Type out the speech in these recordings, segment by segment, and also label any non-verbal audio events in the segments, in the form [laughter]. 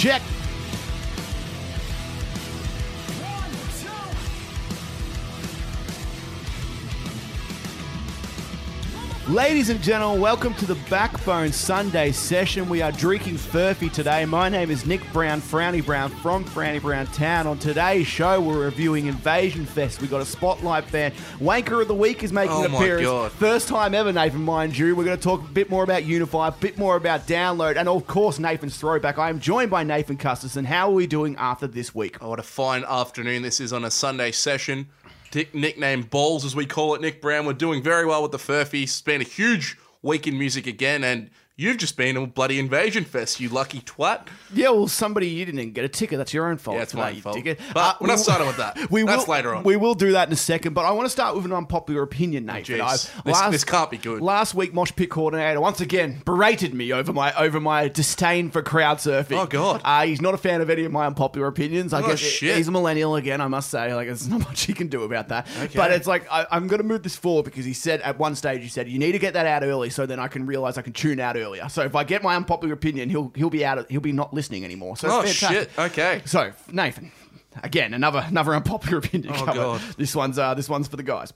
check. Ladies and gentlemen, welcome to the Backbone Sunday session. We are drinking Furphy today. My name is Nick Brown, Frowny Brown from Frowny Brown Town. On today's show, we're reviewing Invasion Fest. We got a spotlight band. Wanker of the Week is making Oh an my appearance. God. First time ever, Nathan, mind you. We're going to talk a bit more about Unify, a bit more about Download, and of course, Nathan's throwback. I am joined by Nathan Custerson. How are we doing after this week? Oh, what a fine afternoon this is on a Sunday session. Nickname Balls, as we call it, Nick Brown. We're doing very well with the Furphy. It's been a huge week in music again, and you've just been a bloody Invasion Fest, you lucky twat. Yeah, well, somebody you didn't even get a ticket. That's your own fault. Yeah, it's my you fault. dickhead. But we're not starting with that. We That's will, later on. We will do that in a second, but I want to start with an unpopular opinion. Jeez. I- This- this can't be good. Last week, Mosh Pit coordinator once again berated me over my over my disdain for crowd surfing. Oh, God. Uh, he's not a fan of any of my unpopular opinions. I Oh, guess shit. he's a millennial again. I must say, like, there's not [laughs] much he can do about that. Okay. But it's like I, I'm going to move this forward because he said at one stage he said you need to get that out early so then I can realize I can tune out earlier. So if I get my unpopular opinion, he'll he'll be out. Of, he'll be not listening anymore. So Oh, shit. Okay. So Nathan, again another another unpopular opinion. Oh, cover. God. This one's uh, this one's for the guys.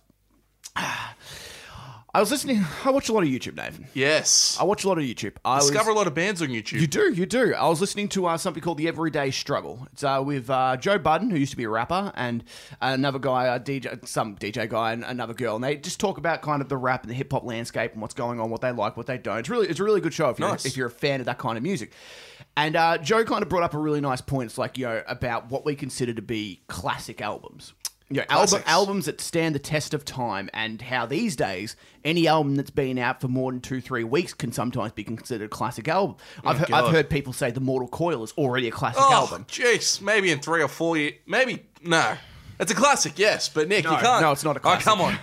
I was listening. I watch a lot of YouTube, Nathan. Yes. I watch a lot of YouTube. I was- Discover a lot of bands on YouTube. you do, you do. I was listening to uh, something called The Everyday Struggle. It's uh, with uh, Joe Budden, who used to be a rapper, and another guy, a DJ, some DJ guy, and another girl, and they just talk about kind of the rap and the hip hop landscape and what's going on, what they like, what they don't. It's really, it's a really good show if you're Nice. if you're a fan of that kind of music. And uh, Joe kind of brought up a really nice point. It's like you know about what we consider to be classic albums. Know, album, albums that stand the test of time, and how these days any album that's been out for more than two, three weeks can sometimes be considered a classic album. I've, he- I've heard people say the Mortal Coil is already a classic oh, album. jeez. Maybe in three or four years. Maybe. No. It's a classic, yes, but Nick, No, you can't. no, it's not a classic. Oh, come on.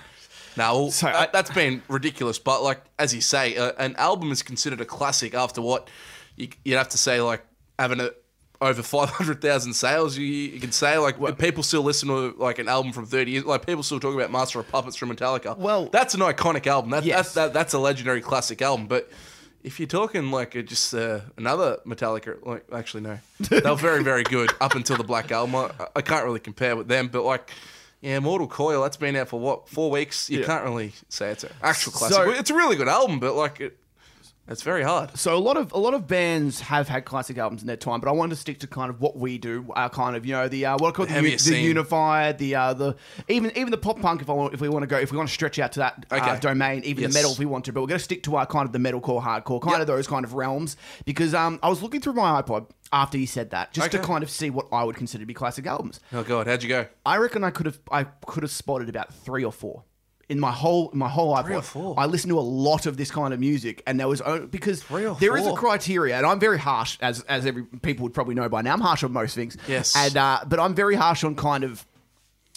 No, well, So, I- that's been ridiculous. But like as you say, uh, an album is considered a classic after what you, you'd have to say, like having a, over five hundred thousand sales. You, you can say like people still listen to like an album from thirty years. Like people still talk about Master of Puppets from Metallica. Well- that's an iconic album. That, Yes. that's that, that's a legendary classic album. But if you're talking like a, just uh, another Metallica, like actually no, they were very very good [laughs] up until the Black Album. I, I can't really compare with them, but like. Yeah, Mortal Coil. That's been out for what four weeks. You Yeah. can't really say it's an actual classic. So- it's a really good album, but like it, it's very hard. So a lot of a lot of bands have had classic albums in their time, but I wanted to stick to kind of what we do, our kind of you know the uh, what I call The the, the, unified, the uh, the even even the pop punk if I want, if we want to go if we want to stretch out to that uh, Okay. domain, even Yes. the metal if we want to, but we're going to stick to our kind of the metalcore, hardcore, kind Yep. of those kind of realms because um I was looking through my iPod after you said that just to kind of see what I would consider to be classic albums. Oh god, how'd you go? I reckon I could have I could have spotted about three or four in my whole my whole iPod. or four? I listened to a lot of this kind of music, and there was only, because Three or there is a four? criteria, and I'm very harsh as as every people would probably know by now. I'm harsh on most things. Yes. and uh, but I'm very harsh on kind of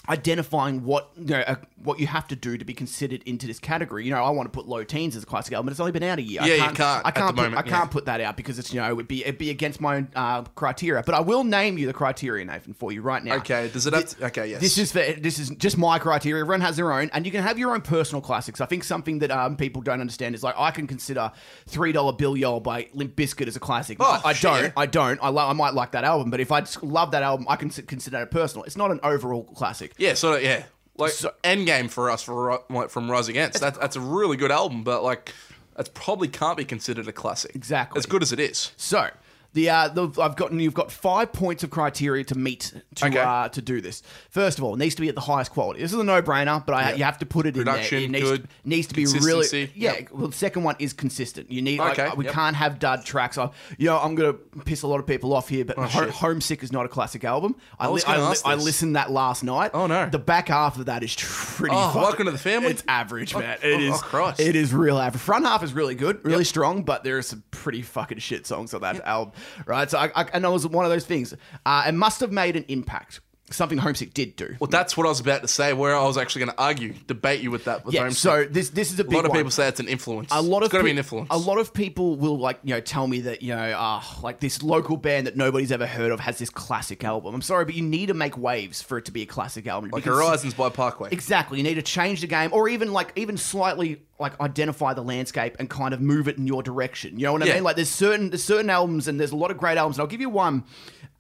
identifying what you know uh, what you have to do to be considered into this category. You know, I want to put Low Teens as a classic album, but it's only been out a year. Yeah, I can't, can't I can't put, moment, I can't yeah. put that out because it's you know it'd be it'd be against my own uh, criteria. But I will name you the criteria, Nathan, for you right now. Okay, does it have to, okay, yes. This is for, this is just my criteria. Everyone has their own, and you can have your own personal classics. I think something that um, people don't understand is like I can consider Three Dollar Bill Yo by Limp Bizkit as a classic. Oh, I, I don't. I don't. I, lo- I might like that album, but if I love that album, I can consider it personal. It's not an overall classic. Yeah, sort of yeah. Like So- Endgame for us for like, from Rise Against. That, that's a really good album, but like that probably can't be considered a classic. Exactly. As good as it is. So the uh, the I've gotten you've got five points of criteria to meet to Okay. uh, to do this. First of all, it needs to be at the highest quality. This is a no brainer, but I, Yeah. you have to put it Production, in there. It needs, good. needs to be really Consistency. yeah. Yep. Well, the second one is consistent. You need like, we yep. can't have dud tracks. I, you know, I'm gonna piss a lot of people off here, but Oh, shit. Homesick is not a classic album. I, I li- I, li- I listened that last night. Oh, no. the back half of that is pretty. Oh, Welcome to the Family? It's average, man. Oh, It oh, is. oh, Christ. It is real average. Front half is really good, really strong, but there are some pretty fucking shit songs on that album, right? So, I, I, and it was one of those things. Uh, it must have made an impact. Something Homesick did do. Well, that's what I was about to say. Where I was actually going to argue, debate you with that. With yeah. Homesick. So this this is a a big lot of one. people say it's an influence. a lot it's of got to be an influence. A lot of people will like you know tell me that you know uh, like this local band that nobody's ever heard of has this classic album. I'm sorry, but you need to make waves for it to be a classic album. like Because- Horizons by Parkway. Exactly. You need to change the game, or even like even slightly like identify the landscape and kind of move it in your direction. You know what I Yeah. mean? Like there's certain there's certain albums and there's a lot of great albums. And I'll give you one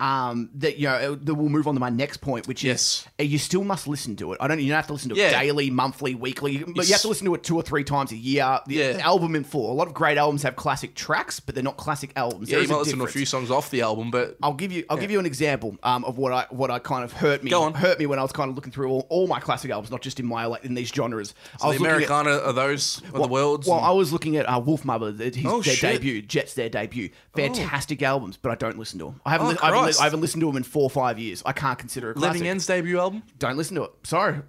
um, that you know that will move on to my next point, which Yes. is uh, you still must listen to it. I don't you don't have to listen to it Yeah. daily, monthly, weekly, but you have to listen to it two or three times a year. The, Yeah. the album in full. A lot of great albums have classic tracks, but they're not classic albums. Yeah, There you is a might listen to a few songs off the album, but I'll give you I'll give you an example um, of what I what I kind of hurt me Go on. hurt me when I was kind of looking through all, all my classic albums, not just in my like in these genres. I the was at- Americana are those are the worlds. well, and- I was looking at uh, Wolfmother, th- his, Oh, their shit. debut, Jets, their debut. Fantastic albums, but I don't listen to them. I haven't, Oh, li- I, haven't li- I haven't listened to them in four or five years. I can't consider it. Living End's debut album. Don't listen to it. Sorry. [laughs]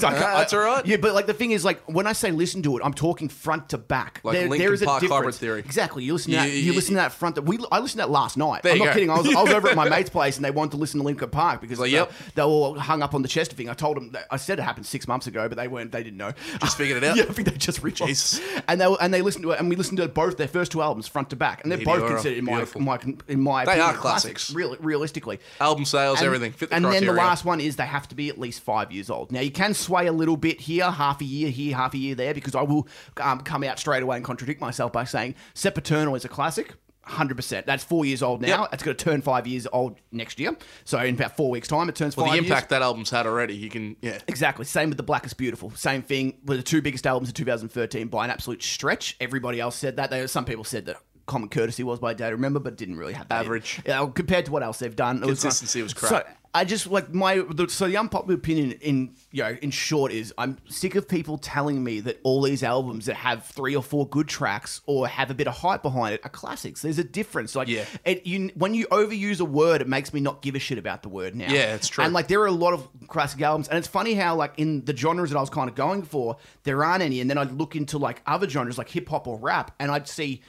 That's all right. Yeah, but like the thing is, like when I say listen to it, I'm talking front to back. Like Linkin Park Hybrid Theory. Exactly. You listen to that. You- You, you- listen to that front. To, we I listened to that last night. There I'm you not go. kidding. I was, I was over at my [laughs] mate's place and they wanted to listen to Linkin Park because Like, they, yep. they were all hung up on the Chester thing. I told them that, I said it happened six months ago, but they weren't. They didn't know. Just figured it [laughs] out? yeah, I think they just reached. Jesus. And they were- and they listened to it, and we listened to both their first two albums front to back, and they're both Meteora, considered in my, beautiful. my in my They opinion, are classics. Real, realistically, Album sales, everything. Fit the and then the last one is they have to be at least five years old. Now you can sway a little bit here, half a year here, half a year there, because I will um, come out straight away and contradict myself by saying Sempiternal is a classic. Hundred percent. That's four years old now. Yep. It's going to turn five years old next year. So in about four weeks' time, it turns well, five the years. impact that album's had already, you can yeah. Exactly. Same with The Blackest Beautiful. Same thing with the two biggest albums of 2013 by an absolute stretch. Everybody else said that. Some people said that Common Courtesy was by Day to Remember, but didn't really have that. Average. Yeah, compared to what else they've done. it was kind of- Consistency was crap. So I just like my the, so the unpopular opinion in you know in short is I'm sick of people telling me that all these albums that have three or four good tracks or have a bit of hype behind it are classics. There's a difference. Like Yeah. it, you when you overuse a word, it makes me not give a shit about the word now. Yeah, it's true. And like there are a lot of classic albums, and it's funny how like in the genres that I was kind of going for, there aren't any. And then I'd look into like other genres like hip hop or rap, and I'd see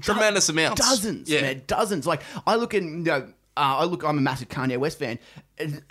Tremendous amounts. dozens, Yeah. man, dozens. Like I look in, you know, uh, I look. I'm a massive Kanye West fan.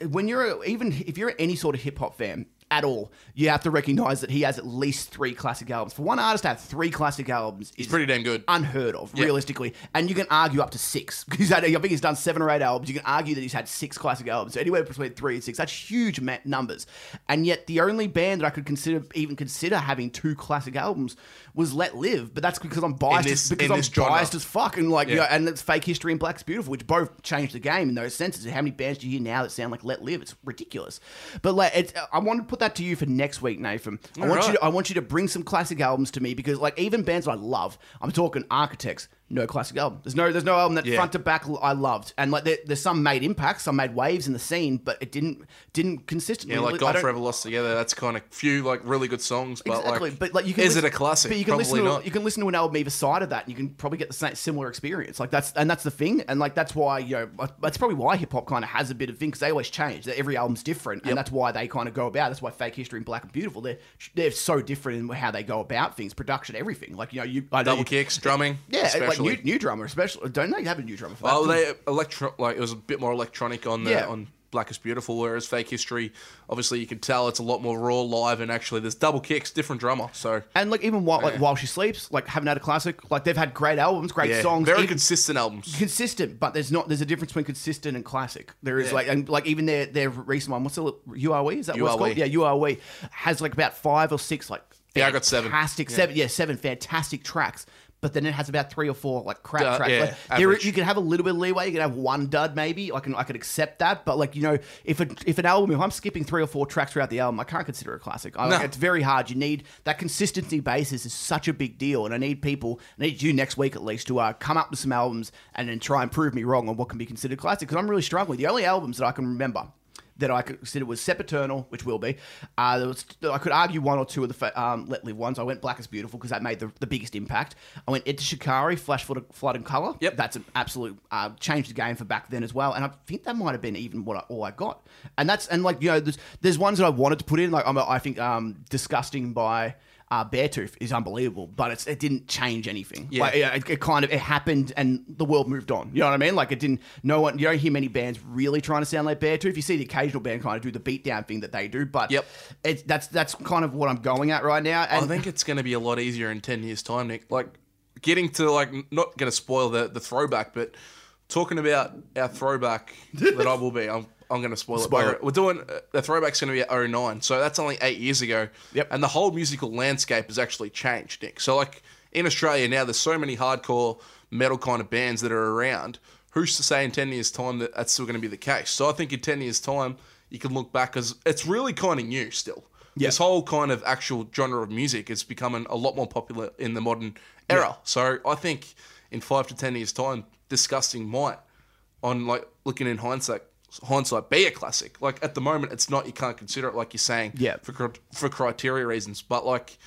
When you're a, even if you're any sort of hip hop fan at all, you have to recognize that he has at least three classic albums. For one artist to have three classic albums is pretty damn good. unheard of, realistically. And you can argue up to six. [laughs] He's had, I think he's done seven or eight albums. You can argue that he's had six classic albums. So anywhere between three and six. That's huge numbers. And yet the only band that I could consider even consider having two classic albums was Let Live. But that's because I'm biased. this- as, because in I'm this genre. biased as fuck. And like, Yeah. and it's Fake History and Blackest Beautiful, which both changed the game in those senses. How many bands do you hear now that sound like Let Live? It's ridiculous. But like, it's, I want to put that to you for next week, Nathan. I want you. To, I want you to bring some classic albums to me because, like, even bands I love, I'm talking Architects. No classic album. There's no. There's no album that Yeah. front to back I loved, and like there, there's some made impacts, some made waves in the scene, but it didn't didn't consistently. Yeah, like Gone don't- Forever Lost Together. That's kind of few like really good songs, but Exactly, like, but like you can is it a classic? But you can Probably listen to not. you can listen to an album either side of that, and you can probably get the same similar experience. Like that's and that's the thing, and like that's why you know uh, that's probably why hip hop kind of has a bit of thing because they always change. That every album's different, and that's why they kind of go about. That's why Fake History and Black and Beautiful they're they're so different in how they go about things, production, everything. Like you know you I know double you- kicks, drumming. yeah, like especially. new, new drummer, especially. Don't they have a new drummer for that? Oh, they electro like it was a bit more electronic on the Yeah. on Blackest Beautiful, whereas Fake History, obviously you can tell it's a lot more raw live, and actually there's double kicks, different drummer. So And like even while like while she sleeps, like haven't had a classic. Like they've had great albums, great yeah, songs, very consistent albums. consistent. But there's not there's a difference between consistent and classic. There is Yeah. like and like even their their recent one. What's the URW? Is that what it's called? Yeah, URW has like about five or six like Yeah, I got seven. fantastic Yeah. seven yeah seven fantastic tracks. But then it has about three or four like crap Uh, tracks. yeah, Like, there, you can have a little bit of leeway. You can have one dud maybe. I can I could accept that. But like you know, if a, if an album, if I'm skipping three or four tracks throughout the album, I can't consider it a classic. I, like, No. it's very hard. You need that consistency basis is such a big deal, and I need people, I need you next week at least to uh, come up with some albums and then try and prove me wrong on what can be considered classic. Because I'm really struggling. The only albums that I can remember that I could consider was Sempiternal, which will be. Uh, there was, I could argue one or two of the fa- um, Let Live ones. I went Blackest Beautiful because that made the, the biggest impact. I went Enter Shikari, Flash Flood, Flood and Color. Yep. That's an absolute uh, changed the game for back then as well. And I think that might have been even what I, all I got. And that's and like you know, there's there's ones that I wanted to put in. Like I'm, I think um, Disgusting by. Uh, Beartooth is unbelievable, but it's, it didn't change anything. Yeah. Like, yeah, it, it kind of it happened, and the world moved on. You know what I mean? Like it didn't. No one. You don't hear many bands really trying to sound like Beartooth. You see the occasional band kind of do the beatdown thing that they do, but Yep. it's that's that's kind of what I'm going at right now. And I think it's going to be a lot easier in 10 years' time, Nick. Like, getting to, like, not going to spoil the, the throwback, but talking about our throwback [laughs] that I will be, I'm, I'm going to spoil, Spoil it. it. We're doing uh, the throwback's going to be at 09, so that's only eight years ago. Yep. And the whole musical landscape has actually changed, Nick. So like in Australia now, there's so many hardcore metal kind of bands that are around. Who's to say in 10 years' time that that's still going to be the case? So I think in 10 years' time, you can look back because it's really kind of new still. This whole kind of actual genre of music is becoming a lot more popular in the modern era. So I think in five to 10 years' time, Disgusting might on like looking in hindsight hindsight be a classic. Like at the moment it's not you can't consider it like you're saying Yeah. for for criteria reasons. But like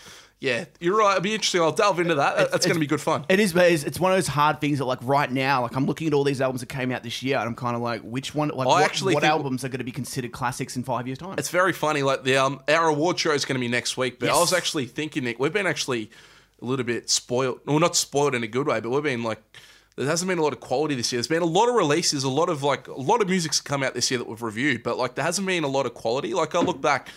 yeah you're right. It'll be interesting. I'll delve into that. That- that's going to be good fun. It is, but it's, it's one of those hard things that, like, right now, like, I'm looking at all these albums that came out this year, and I'm kind of like, which one, like, I what, actually what albums are going to be considered classics in five years' time? it's very funny like the um our award show is going to be next week but i was actually thinking nick we've been actually a little bit spoiled well not spoiled in a good way but we've been like there hasn't been a lot of quality this year. There's been a lot of releases, a lot of like a lot of music's come out this year that we've reviewed, but like there hasn't been a lot of quality. Like I look back,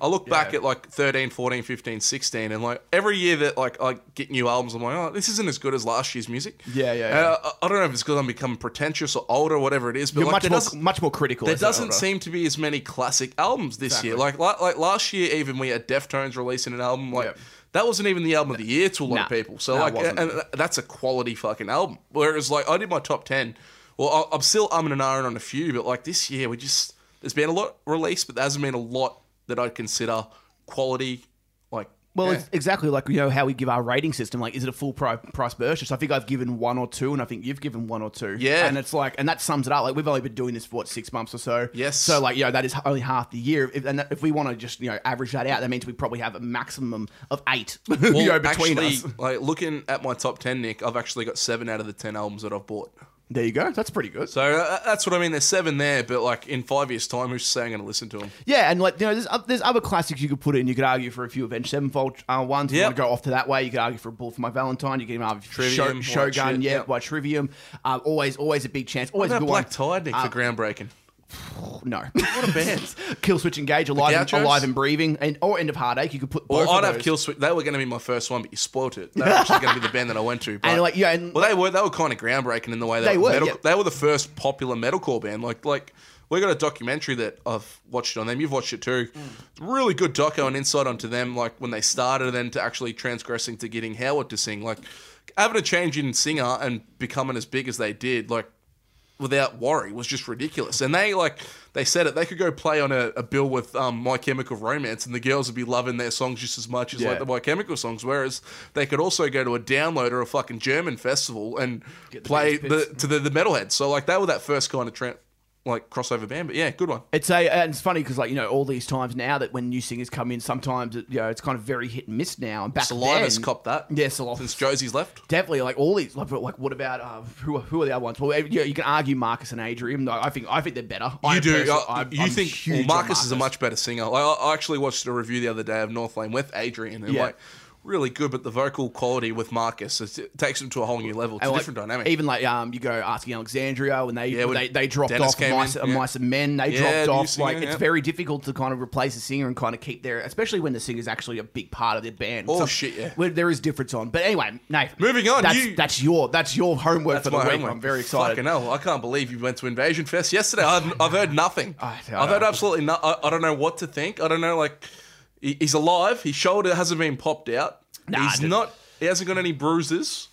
I look back at like 13, 14, 15, 16 and like every year that like I get new albums, I'm like, oh, this isn't as good as last year's music. Yeah, yeah, Uh, I- I don't know if it's because I'm becoming pretentious or older or whatever it is, but You're like much more, much more critical. there doesn't older. seem to be as many classic albums this year. Like, like like last year, even we had Deftones releasing an album. Like Yep. That wasn't even the album of the year to a lot Nah. of people. So it like, wasn't. and that's a quality fucking album. Whereas like I did my top ten. Well, I- I'm still umming and ahhing on a few, but like this year, we just there's been a lot released, but there hasn't been a lot that I'd consider quality. Well, yeah. it's exactly like you know how we give our rating system. Like, is it a full pri- price purchase? I think I've given one or two, and I think you've given one or two. Yeah. and it's like, and that sums it up. Like, we've only been doing this for what six months or so. Yes. So like, you know, that is only half the year. If, and if we want to just you know average that out, that means we probably have a maximum of eight. [laughs] you know, between actually, us. like looking at my top ten, Nick, I've actually got seven out of the ten albums that I've bought. There you go. That's pretty good. So uh, that's what I mean. There's seven there, but like in five years' time, who's saying I'm going to listen to them? Yeah, and like you know, there's oth- there's other classics you could put in. You could argue for a few Avenged Sevenfold uh, ones. If you Yep. want to go off to that way, you could argue for a Bullet for My Valentine. You can argue for Trivium, Show, White Shogun, Shit, yeah, yep. by Trivium. Uh, always, always a big chance. Always What a about good Black one. Tide, Nick, Uh, for groundbreaking? [sighs] No, what a band! Killswitch Engage, alive, and, Gauchos? alive and breathing, and or End of Heartache. You could put both Well, of I'd have those. Kill Switch. They were going to be my first one, but you spoilt it. They were actually going to be the band that I went to. But, And like yeah, and well, they were they were kind of groundbreaking in the way they, They were. metal, yeah. They were the first popular metalcore band. Like like we got a documentary that I've watched on them. You've watched it too. It's really good doco and insight onto them. Like when they started, and then to actually transgressing to getting Howard to sing. Like having a change in singer and becoming as big as they did. Like without worry was just ridiculous. And they like they said it. They could go play on a, a bill with um, My Chemical Romance, and the girls would be loving their songs just as much as Yeah. like the My Chemical songs. Whereas they could also go to a download or a fucking German festival and the play the, to the, the metalheads. So like they were that first kind of tra- like crossover band. But yeah, good one. It's a and it's funny because like you know all these times now that when new singers come in, sometimes it, you know it's kind of very hit and miss now. And back Saliva's then, copped that. Yeah, Saliva. Since Josie's left. Definitely, like all these, like, like what about uh, who? Are, who are the other ones? Well, yeah, you can argue Marcus and Adrian. though I think I think they're better. I You do. uh, I'm- you I'm think well, on Marcus, is a much better singer. Like, I, I actually watched a review the other day of Northlane with Adrian, and Yeah. like really good, but the vocal quality with Marcus it, takes him to a whole new level. It's And, a like, different dynamic. Even like um, you go asking Alexandria when they Yeah, when they, they dropped Denis Stoff Mice, in, yeah. Mice and Men. They Yeah, dropped off. singer, like it's very difficult to kind of replace a singer and kind of keep their, especially when the singer's actually a big part of their band. Oh, shit, yeah. where there is difference on. But anyway, Nate. Moving on, That's you- that's your that's your homework That's for the week. homework. I'm very excited. Fucking hell, I can't believe you went to Invasion Fest yesterday. I've, I've heard nothing. I don't I've heard absolutely no. I, I don't know what to think. I don't know. Like he- he's alive. His shoulder hasn't been popped out. Nah, he's not. He hasn't got any bruises.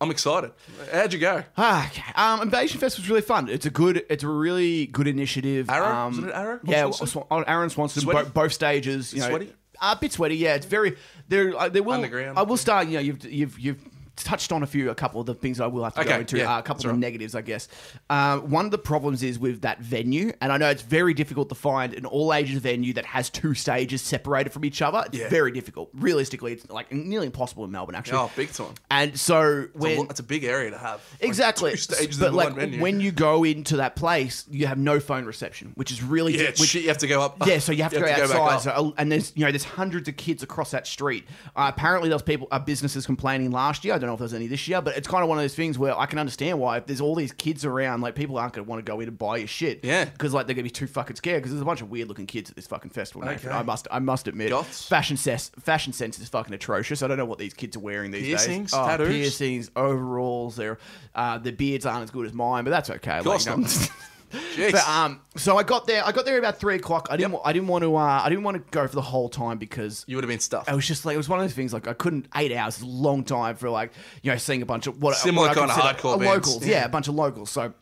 I'm excited. How'd you go? Ah, okay. Um, Invasion Fest was really fun. It's a good, it's a really good initiative. Arrow? Um, Was it or Yeah, Swanson? Swan- oh, Aaron Swanson. Sweaty? Both, both stages. You know, Sweaty? Uh, a bit sweaty. Yeah, it's very. There, uh, there will. I will start. You know, you've you've you've touched on a few, a couple of the things I will have to go into. yeah, uh, a couple of right. negatives, I guess. Uh, one of the problems is with that venue, and I know it's very difficult to find an all ages venue that has two stages separated from each other. It's Yeah. very difficult. Realistically, it's like nearly impossible in Melbourne, actually. Oh, big time. And so It's a when lo- It's a big area to have. Like, Exactly. two stages but like when you go into that place, you have no phone reception, which is really yeah, di- which, shit, you have to go up. yeah. So you [laughs] have to go back outside. up. So, uh, and there's you know there's hundreds of kids across that street. Uh, apparently, there was people, uh, businesses complaining last year. I don't know if there's any this year, but it's kind of one of those things where I can understand why if there's all these kids around, like people aren't going to want to go in and buy your shit. Yeah. because like they're going to be too fucking scared because there's a bunch of weird looking kids at this fucking festival. Nathan. Okay. I must I must admit, Goths? fashion sense fashion sense is fucking atrocious. I don't know what these kids are wearing these Piercings? days. Oh, Tattoos? piercings, overalls. Their uh, the beards aren't as good as mine, but that's okay. Like, you know. [laughs] But um, so I got there. I got there about three o'clock. I didn't. wa- I didn't want to. Uh, I didn't want to go for the whole time because you would have been stuffed. I was just like it was one of those things like I couldn't eight hours is a long time for like you know seeing a bunch of what Similar what I kinda consider- hardcore bands. locals yeah. a bunch of locals so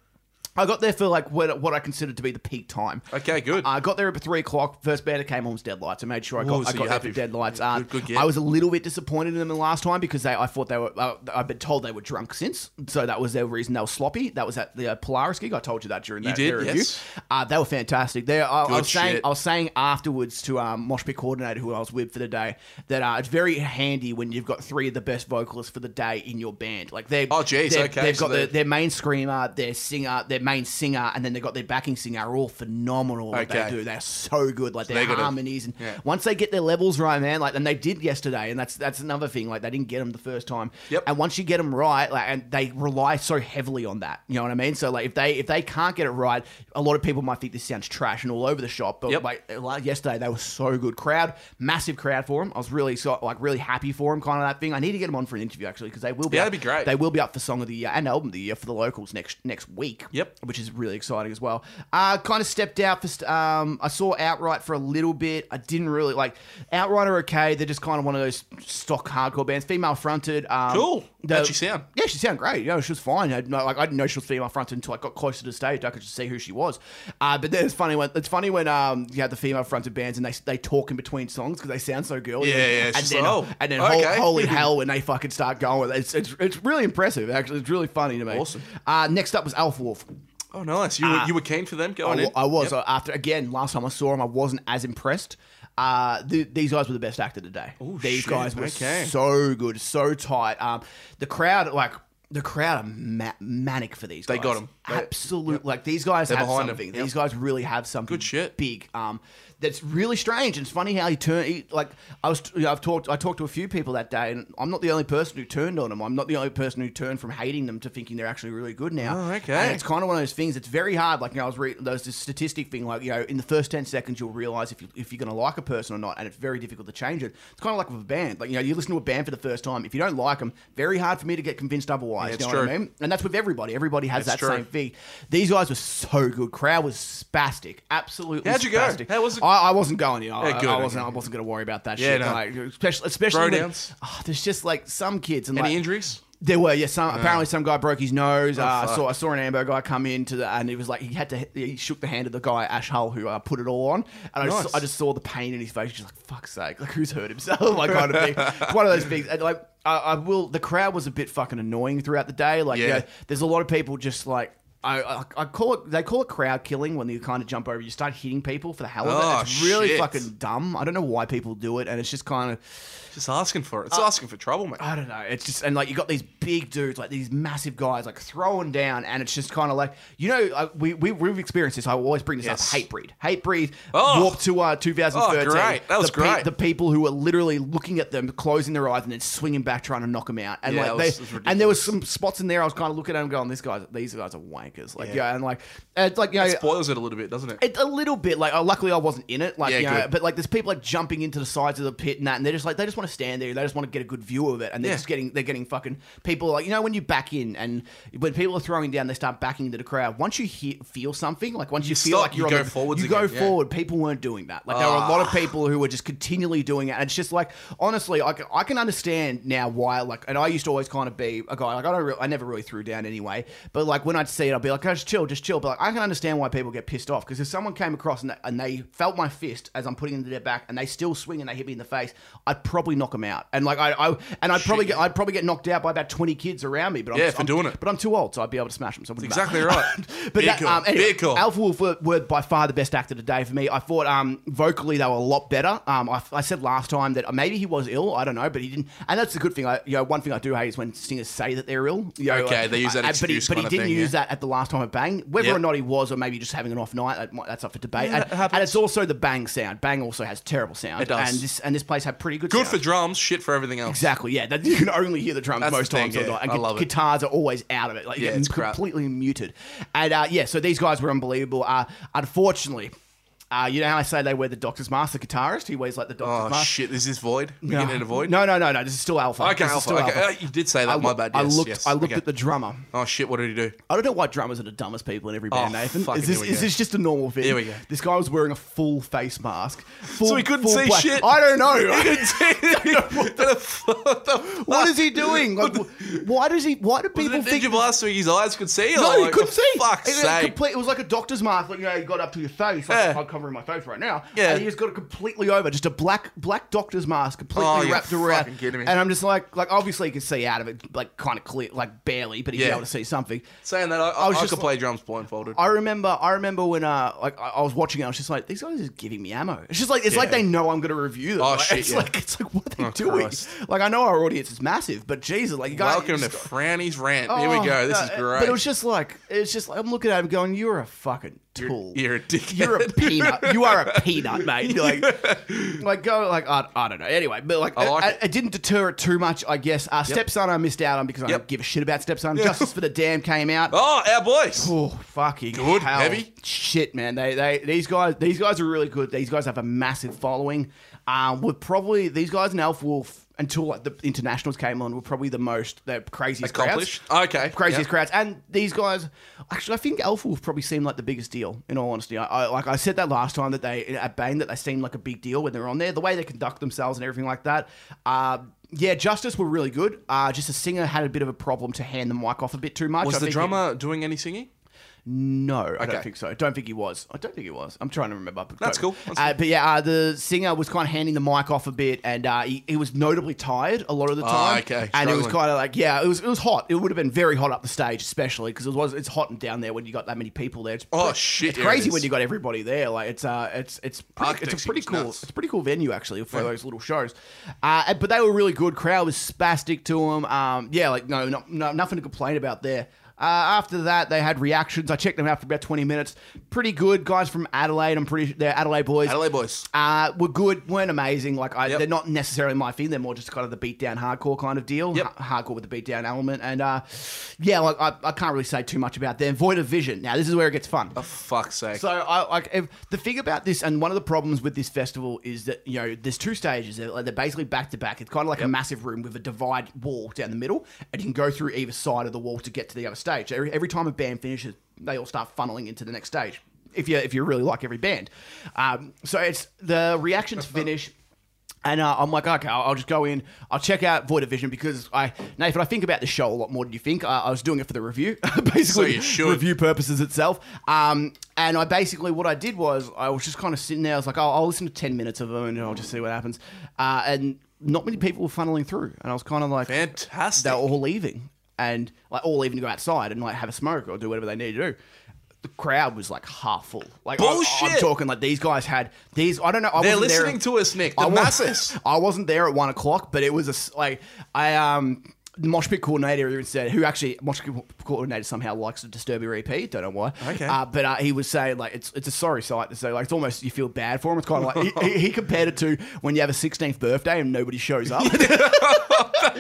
I got there for like what, what I considered to be the peak time Okay, good. I got there at three o'clock. First band came on was Deadlights. I made sure I Ooh, got, so I got you're there for happy. Deadlights. Uh, Good- good get. I was a little bit disappointed in them the last time because they, I thought they were. Uh, I've been told they were drunk since, so that was their reason they were sloppy. That was at the uh, Polaris gig. I told you that during that did, their review. yes. Uh, they were fantastic. They, I, I Good was saying, shit. I was saying afterwards to um, Mosh Pit coordinator who I was with for the day that uh, it's very handy when you've got three of the best vocalists for the day in your band. Like they, Oh, geez, okay, they've so got their, their main screamer, their singer, their main singer, and then they've got their backing singer. Are all phenomenal. What Okay. they do, they're so good. Like they their harmonies, and yeah. once they get their levels right, man, like and they did yesterday, and that's that's another thing. Like they didn't get them the first time. Yep. And once you get them right, like and they rely so heavily on that. You know what I mean? So like if they if they can't get it right, a lot of people might think this sounds trash and all over the shop. But Yep. like, like yesterday, they were so good. Crowd, massive crowd for them. I was really so like really happy for them. Kind of that thing. I need to get them on for an interview actually because they will be. Yeah, up- that'd be great. They will be up for song of the year and album of the year for the locals next next week. Yep. Which is really exciting as well. Uh, kind of stepped out for. Um, I saw Outright for a little bit. I didn't really like Outright are okay. They're just kind of one of those stock hardcore bands, female fronted. Um, Cool. the- How'd she sound? Yeah, she sounded great. Yeah, she was fine. I, like I didn't know she was female fronted until I got closer to the stage. I could just see who she was. Uh, but then it's funny when it's funny when um you have the female fronted bands and they they talk in between songs because they sound so girly. Yeah, yeah, And then like, oh, and then okay. hol- holy [laughs] hell when they fucking start going. It's it's it's really impressive. Actually, it's really funny to me. Awesome. Uh, next up was Alpha Wolf. Oh, nice. You were, Uh, you were keen for them I, going wa- in? I was Yep. uh, after again last time I saw them. I wasn't as impressed. Uh, th- these guys were the best actor today. the day. Oh, these shit. guys were Okay. so good, so tight. Um, the crowd, like the crowd, are ma- manic for these. They guys. them. Absolute, like these guys They're have behind something. Yep. These guys really have something. Good shit. Big. Um, that's really strange. And it's funny how he turned. He, like I was, you know, I've talked. I talked to a few people that day, and I'm not the only person who turned on them. I'm not the only person who turned from hating them to thinking they're actually really good now. Oh, okay. And it's kind of one of those things. It's very hard. Like you know, I was reading there's this statistic thing. Like you know, in the first ten seconds, you'll realize if you if you're going to like a person or not, and it's very difficult to change it. It's kind of like with a band. Like you know, you listen to a band for the first time. If you don't like them, very hard for me to get convinced otherwise. Yeah, you know what I true. mean? And that's with everybody. Everybody has that true. same thing. These guys were so good. Crowd was spastic. Absolutely. How'd you go? How was it? I, I wasn't going. You know, I, Yeah, good, I wasn't. okay. I wasn't going to worry about that Yeah, shit. no. Like, especially, especially when- Throwdowns? oh, there's just like some kids and Any like, injuries? there were, yeah. Some apparently some guy broke his nose. uh, I Oh, saw I saw an Amber guy come into the and he was like he had to he shook the hand of the guy Ash Hull who uh, put it all on, and I, Nice. just, I just saw the pain in his face. Just like fuck's sake, like who's hurt himself? [laughs] like kind of thing. It's [laughs] one of those things. And like I, I will. The crowd was a bit fucking annoying throughout the day. Like Yeah. know, there's a lot of people just like. I, I, I call it they call it crowd killing when you kind of jump over you start hitting people for the hell of Oh, it it's really shit. fucking dumb I don't know why people do it and it's just kind of Just asking for it. Uh, It's asking for trouble, mate. I don't know. It's just and like you got these big dudes, like these massive guys, like throwing down, and it's just kind of like you know uh, we, we we've experienced this. I always bring this Yes. up. Hatebreed, hate breed. Oh. Warped to uh, 2013. Oh, great. That was the pe- great. the people who were literally looking at them, closing their eyes, and then swinging back, trying to knock them out. And Yeah, like they, was- was and there was some spots in there. I was kind of looking at them, going, "This guys, these guys are wankers." Like Yeah. yeah, and like it's like you know. It spoils it a little bit, doesn't it? It, a little bit, like uh, luckily I wasn't in it, like Yeah, you know, but like there's people like jumping into the sides of the pit and that, and they're just like they just want to stand there, they just want to get a good view of it, and they're Yeah. just getting they're getting fucking people like you know when you back in and when people are throwing down, they start backing into the crowd. Once you hear, feel something, like once you, You feel stop, like you you're go on the, forwards you go again, yeah. forward. People weren't doing that. Like there were a lot of Ah. people who were just continually doing it, and it's just like honestly, I can, I can understand now why. Like, and I used to always kind of be a guy like I don't, re- I never really threw down anyway, but like when I'd see it, I'd be like, oh, just chill, just chill. But like I can understand why people get pissed off because if someone came across and they, and they felt my fist as I'm putting it into their back, and they still swing and they hit me in the face, I'd probably knock them out. And like I, I and I'd probably get, I'd probably get knocked out by about 20 kids around me. But I'm, Yeah, for I'm- doing it. But I'm too old, so I'd be able to smash them. So I wouldn't Exactly matter. right. [laughs] but that, call. um, anyway, call. Alpha Wolf were, were by far the best act of the day for me. I thought um, vocally they were a lot better. Um, I, I said last time that maybe he was ill. I don't know, but he didn't. And that's the good thing. I, you know, one thing I do hate is when singers say that they're ill. You know, Okay, like, they use that I- but he, excuse but he kind of didn't thing, use yeah. that at the last time at Bang. Whether Yep. or not he was, or maybe just having an off night, that that's up for debate. Yeah, and, and it's also the Bang sound. Bang also has terrible sound. It does. And this and this place had pretty good. Good sound. for drums, shit for everything else. Exactly, yeah. That, you can only hear the drums That's most the thing, times. yeah. and I love it. guitars are always out of it. Like, Yeah, yeah, it's crap. completely muted. And uh, yeah, so these guys were unbelievable. Uh, unfortunately, Uh, you know how I say they wear the doctor's mask? The guitarist, he wears like the doctor's mask. Oh mask. shit! Is this void? No. getting into void? No, no, no, no. This is still Alpha. Okay, This is Alpha. still Okay, uh, you did say that. I My bad. I looked. yes. I looked Okay. at the drummer. Oh shit! What did he do? I don't know why drummers are the dumbest people in every band, Oh, Nathan. fucking Is this, is this just a normal thing? Here we go. This guy was wearing a full face mask. Full, So he couldn't see black. shit? I don't know. [laughs] He [laughs] see [laughs] what the fuck? what is he doing? Like, why does he? Why do Was people it think? Blast so his eyes could see? No, he couldn't see. Fuck's it, was sake! it was like a doctor's mask. Like you know, you got up to your face. Like, covering my face right now. Yeah. and he's got it completely over, just a black black doctor's mask, completely Oh, you're wrapped around. fucking kidding me. And I'm just like, like obviously you can see out of it, like kind of clear, like barely, but he's Yeah. able to see something. Saying that, I, I, was I just could like- play drums blindfolded. I remember, I remember when, uh, like I, I was watching it, I was just like, these guys are just giving me ammo. It's just like it's like Yeah. they know I'm going to review them. Oh, Like, shit, It's yeah. like it's like what are they Oh, doing? Christ. Like I know our audience is massive, but Jesus, like you guys. Welcome to Franny's rant. Here we Oh, go. This is great. But it was just like it's just like I'm looking at him going, "You're a fucking tool. you're a dickhead." You're a peanut. You are a peanut, [laughs] mate. You're like, like go like I, I don't know. Anyway, but like, I like it. it didn't deter it too much, I guess. Uh, Stepson, I missed out on because I Yep. don't give a shit about Stepson. Justice for the Damned came out. [laughs] oh, our boys. Oh fucking Good, hell. heavy? shit, man. They they these guys these guys are really good. These guys have a massive following. Um, we're probably these guys in Alpha Wolf until like the internationals came on were probably the most the craziest crowds. Accomplished. Okay. Craziest Yep. crowds, and these guys. Actually, I think Alpha Wolf probably seemed like the biggest deal. In all honesty, I, I like I said that last time that they at Bang that they seemed like a big deal when they were on there. The way they conduct themselves and everything like that. Uh, yeah, Justice were really good. Uh, just a singer had a bit of a problem to hand the mic off a bit too much. Was I the think he- drummer doing any singing? No, I Okay. don't think so. I don't think he was. I don't think he was. I'm trying to remember. But That's cool. That's uh, But yeah, uh, the singer was kind of handing the mic off a bit, and uh, he, he was notably tired a lot of the Ah, time. okay. And it was kind of like, yeah, it was it was hot. It would have been very hot up the stage, especially because it was it's hot and down there when you got that many people there. It's Oh, shit, It's yeah, it crazy when you got everybody there. Like it's uh it's it's pretty, it's a pretty cool nuts. it's a pretty cool venue actually for those little shows. Uh, but they were really good. Crowd was spastic to them. Um, yeah, like no, no, no nothing to complain about there. Uh, after that, they had reactions. I checked them out for about 20 minutes. Pretty good. Guys from Adelaide, I'm pretty they're Adelaide boys. Adelaide boys. Uh, were good, weren't amazing. Like I, Yep. they're not necessarily my thing. They're more just kind of the beat down hardcore kind of deal. Yep. Ha- hardcore with the beat down element. And uh, yeah, like I, I can't really say too much about them. Void of Vision. Now this is where it gets fun. For fuck's sake. So I like if, the thing about this, and one of the problems with this festival is that you know there's two stages. They're, like, they're basically back to back. It's kind of like a massive room with a divide wall down the middle, and you can go through either side of the wall to get to the other stage. Every, every time a band finishes, they all start funneling into the next stage. If you if you really like every band, um, so it's the reactions [laughs] finish. And uh, I'm like, okay, I'll, I'll just go in. I'll check out Void of Vision because I, Nathan, I think about the show a lot more than you think. Uh, I was doing it for the review, [laughs] basically should. review purposes itself. Um, and I basically what I did was I was just kind of sitting there. I was like, oh, I'll listen to ten minutes of them and I'll just see what happens. Uh, and not many people were funneling through, and I was kind of like, Fantastic. they're all leaving and like all to go outside and like have a smoke or do whatever they need to do. The crowd was like half full. Like I- I'm talking like these guys had these. I don't know. I They're wasn't there- listening to us, Nick. The I masses. I wasn't there at one o'clock, but it was a, like I um the mosh pit coordinator said who actually mosh pit coordinator somehow likes to disturb your EP. Don't know why. Okay. Uh, but uh, he was saying like it's it's a sorry sight to say like it's almost you feel bad for him. It's kind of like he, he- compared it to when you have a 16th birthday and nobody shows up. [laughs]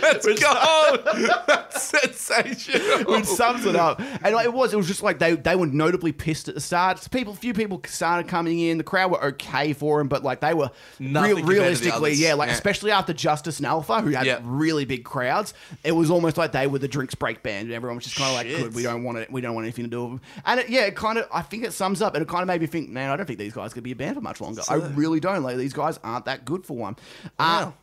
Let's go. That's sensational. which sums it up. And like, it was, it was just like they they were notably pissed at the start. People, few people started coming in. The crowd were okay for him, but like they were real, to the realistically, yeah, like Yeah. especially after Justice and Alpha, who had Yeah. really big crowds. It was almost like they were the drinks break band, and everyone was just kind of like, Shit. "Good, we don't want it. We don't want anything to do with them." And it, yeah, it kind of, I think it sums up, and it kind of made me think, man, I don't think these guys could be a band for much longer. I really don't. Like these guys aren't that good for one. Uh, Wow.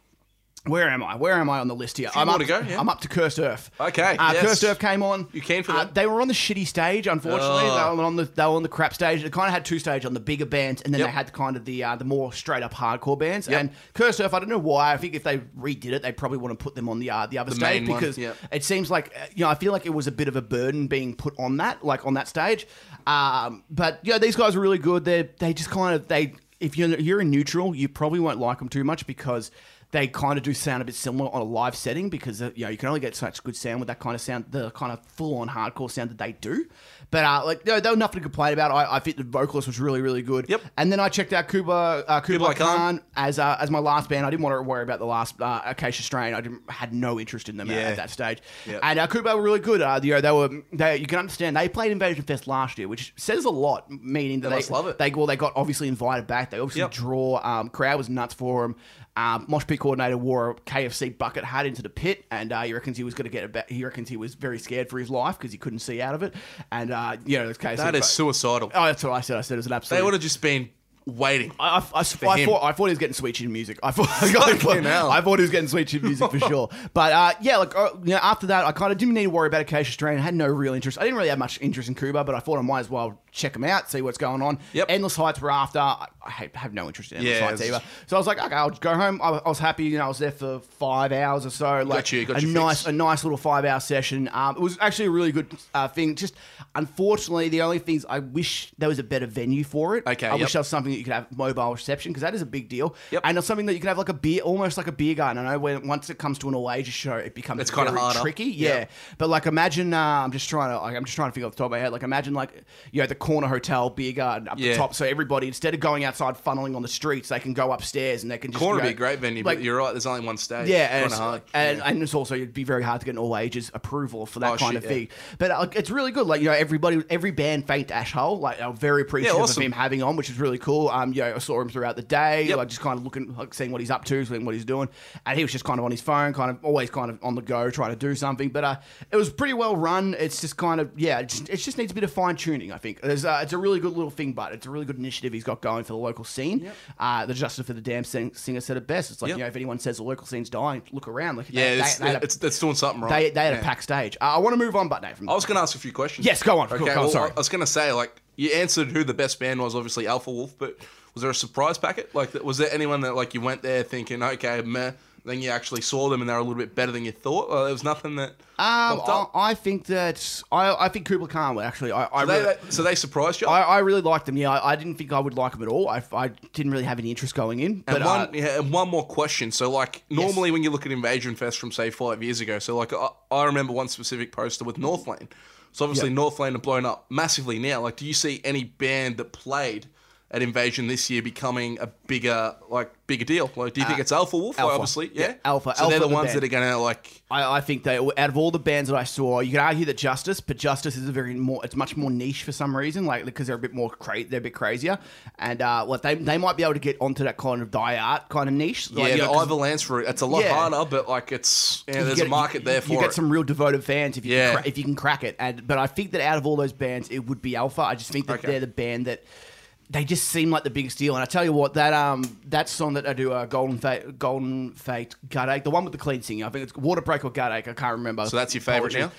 Where am I? Where am I on the list here? I'm up to go, yeah. I'm up to Cursed Earth. Okay, Uh, yes. Cursed Earth came on. You keen for Uh, they were on the shitty stage, unfortunately. Oh. They were on the they were on the crap stage. They kind of had two stages on the bigger bands, and then Yep. they had kind of the uh, the more straight up hardcore bands. Yep. And Cursed Earth, I don't know why. I think if they redid it, they probably want to put them on the uh, the other The stage because yep. it seems like uh, you know I feel like it was a bit of a burden being put on that, like on that stage. Um, but yeah, these guys are really good. They they just kind of they if you're you're in neutral, you probably won't like them too much because they kind of do sound a bit similar on a live setting because uh, you know you can only get such good sound with that kind of sound, the kind of full on hardcore sound that they do. But uh, like there, there was nothing to complain about. I, I think the vocalist was really really good. Yep. And then I checked out Kuba uh, Kublai Khan. Khan as uh, as my last band. I didn't want to worry about the last uh, Acacia Strain. I didn't, had no interest in them at, Yeah. at that stage. Yep. And uh, Kuba were really good. Uh, you know, they were they, you can understand they played Invasion Fest last year, which says a lot, meaning that They they love it. They well, they got obviously invited back. They obviously Yep. draw. Um, crowd was nuts for him. Um, Mosh pit coordinator wore a KFC bucket hat into the pit, and uh, he reckons he was going to get back. He reckons he was very scared for his life because he couldn't see out of it. And uh, you know, KFC. That is bu- suicidal. Oh, that's what I said. I said it was an absolute. They would have just been waiting. I, I, I, I thought I thought he was getting sweet chin music. I thought [laughs] I, thought, I thought he was getting sweet chin music for [laughs] sure. But uh, yeah, like uh, you know, after that, I kind of didn't need to worry about Acacia Strain. I had no real interest. I didn't really have much interest in Cuba, but I thought I might as well check them out, see what's going on. Yep. Endless Heights were after. I, I have- no interest in Endless Yeah, Heights either. So I was like, okay, I'll go home. I, I was happy. You know, I was there for five hours or so. Like you, got a your nice, a nice little five hour session. Um, it was actually a really good uh, thing. Just unfortunately, the only things I wish there was a better venue for it. Okay, I yep. wish there was something that you could have mobile reception because that is a big deal. Yep. And it's something that you can have like a beer, almost like a beer garden. I know when once it comes to an all ages show, it becomes It's kinda harder. tricky. Yeah. Yep. But like, imagine uh, I'm just trying to like I'm just trying to figure off the top of my head. Like, imagine like you know the corner hotel beer garden up the top, so everybody instead of going outside funneling on the streets, they can go upstairs and they can just Corner you would know, be a great venue, like, but you're right. There's only one stage. yeah, and, kinda it's, hard. and, Yeah. and it's also it'd be very hard to get an all ages approval for that Oh, kind shit, of thing. But uh, it's really good. Like you know, everybody, every band thanked Ash Hole. Like I'm very appreciative Yeah, awesome. of him having on, which is really cool. Um, you know, I saw him throughout the day, Yep. like just kind of looking, like seeing what he's up to, seeing what he's doing, and he was just kind of on his phone, kind of always kind of on the go, trying to do something. But uh, it was pretty well run. It's just kind of yeah, it just, it just needs a bit of fine tuning. I think There's, uh, it's a really good little thing, but it's a really good initiative he's got going for the local scene. Uh, the Justice for the Damned Sing- Singer said it best. It's like Yep. you know, if anyone says the local scene's dying, look around. Like yeah, they- it's, they had a- it's, it's doing something right. they, they had a packed stage. Uh, I want to move on, but Nathan. I was going to ask a few questions. Yes, go on. Okay, go on, sorry. I was going to say, like, you answered who the best band was, obviously Alpha Wolf, but was there a surprise packet? Like, was there anyone that, like, you went there thinking, okay, meh, then you actually saw them and they're a little bit better than you thought? Or there was nothing that Um, I. I think that I, I think Kublai Khan were actually. I, I So they, really, they- so they surprised you? I, I really liked them. Yeah, I, didn't think I would like them at all. I, I didn't really have any interest going in. But and uh, one, yeah, and one more question. So, like, normally when you look at Invasion Fest from say five years ago, so like I, I remember one specific poster with Northlane. So obviously Yep. Northlane have blown up massively now. Like, do you see any band that played at Invasion this year becoming a bigger, like, bigger deal? Like, do you think it's Alpha Wolf? Uh, Alpha. Obviously, yeah. Yeah, Alpha. So they're the the ones band. that are gonna like. I, I think they out of all the bands that I saw, you could argue that Justice, but Justice is a very more. It's much more niche for some reason, like because they're a bit more cra- they're a bit crazier, and uh, what they they might be able to get onto that kind of die art kind of niche. Like, yeah, you the know, 'cause Ivor Lance route. It's a lot Yeah. harder, but like it's yeah, there's get- a market you- there for you get it. some real devoted fans if you Yeah. can cra- if you can crack it. And but I think that out of all those bands, it would be Alpha. I just think that Okay. they're the band that. They just seem like the biggest deal, and I tell you what, that um that song that I do, uh, Golden Fate, Golden Fate, Gutache, the one with the clean singing, I think it's Waterbreak or Gutache, I can't remember. So that's your favourite Apologies.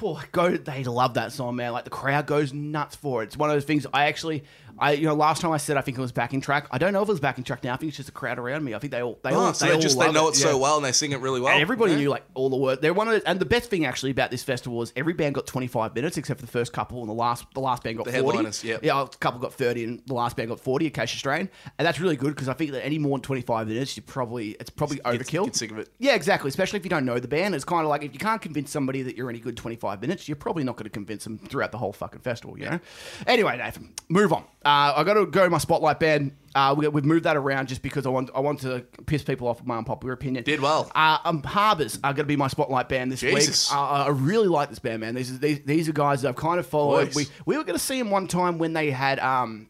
Oh, go! They love that song, man. Like the crowd goes nuts for it. It's one of those things. I actually, I you know, last time I said I think it was backing track. I don't know if it was backing track now. I think it's just a crowd around me. I think they all, they Oh, all, so they they just they know it, so yeah. well and they sing it really well. And everybody Yeah. knew like all the words. They're one of the, and the best thing actually about this festival was every band got 25 minutes except for the first couple, and the last the last band got The 40. headliners, yep. Yeah, a couple got 30, and the last band got 40. Acacia Strain, and that's really good because I think that any more than 25 minutes, you probably it's probably overkill. get sick of it. Yeah, exactly. Especially if you don't know the band, it's kind of like if you can't convince somebody that you're any good 25 minutes, you're probably not going to convince them throughout the whole fucking festival. You know. Anyway, Nathan, move on. Uh, I got to go my spotlight band. Uh, we, we've moved that around just because I want I want to piss people off with my unpopular opinion. Did well. Uh, um, Harbours are going to be my spotlight band this Jesus. week. Uh, I really like this band, man. These, are- these these are guys that I've kind of followed. Boys. We we were going to see them one time when they had. Um,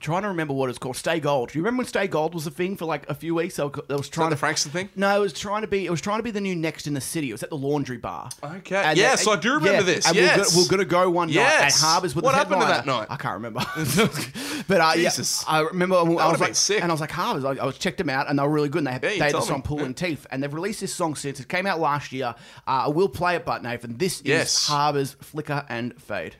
trying to remember what it's called. Stay Gold. Do you remember when Stay Gold was a thing for like a few weeks? They was trying the to Frankston thing? No, it was trying to be. It was trying to be the new Next in the City. It was at the Laundry Bar. Okay. And Yes, they- I do remember this. And Yes. we're, gonna, we're gonna go one night Yes. at Harbours with What the happened to that night? I can't remember. [laughs] but uh, Jesus. yeah, I remember. I was like, sick. and I was like Harbours. I, I was checked them out, and they were really good. And they had, Yeah, they had the song "Pulling Teeth," and they've released this song since it came out last year. Uh, I will play it, but Nathan, this Yes. is Harbours "Flicker and Fade."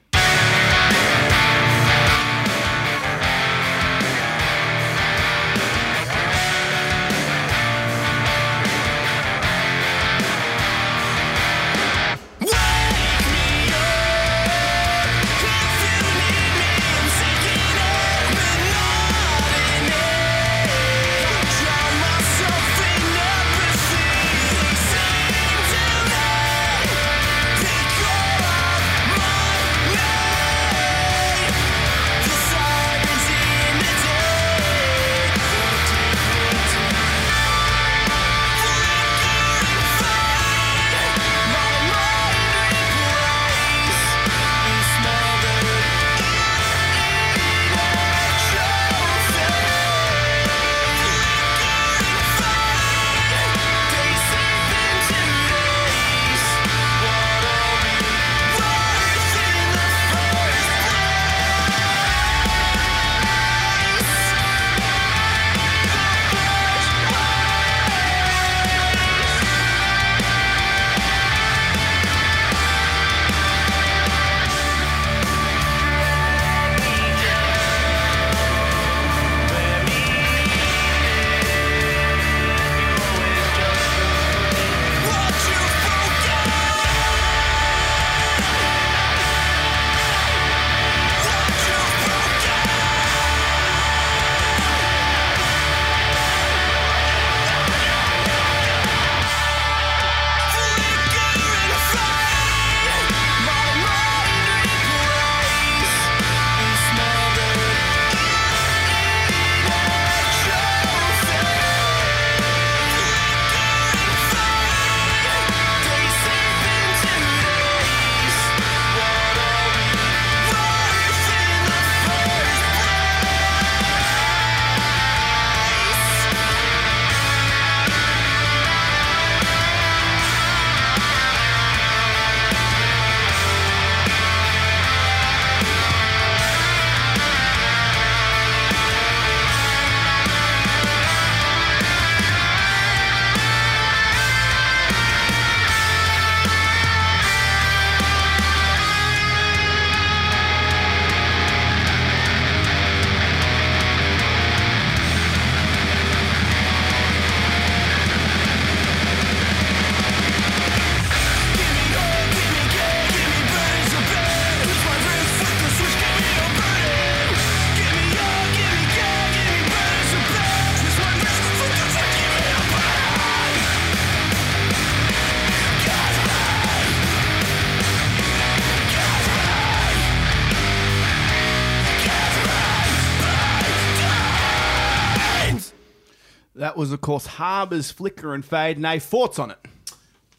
That was, of course, Harbour's Flicker and Fade. Nay, thoughts on it?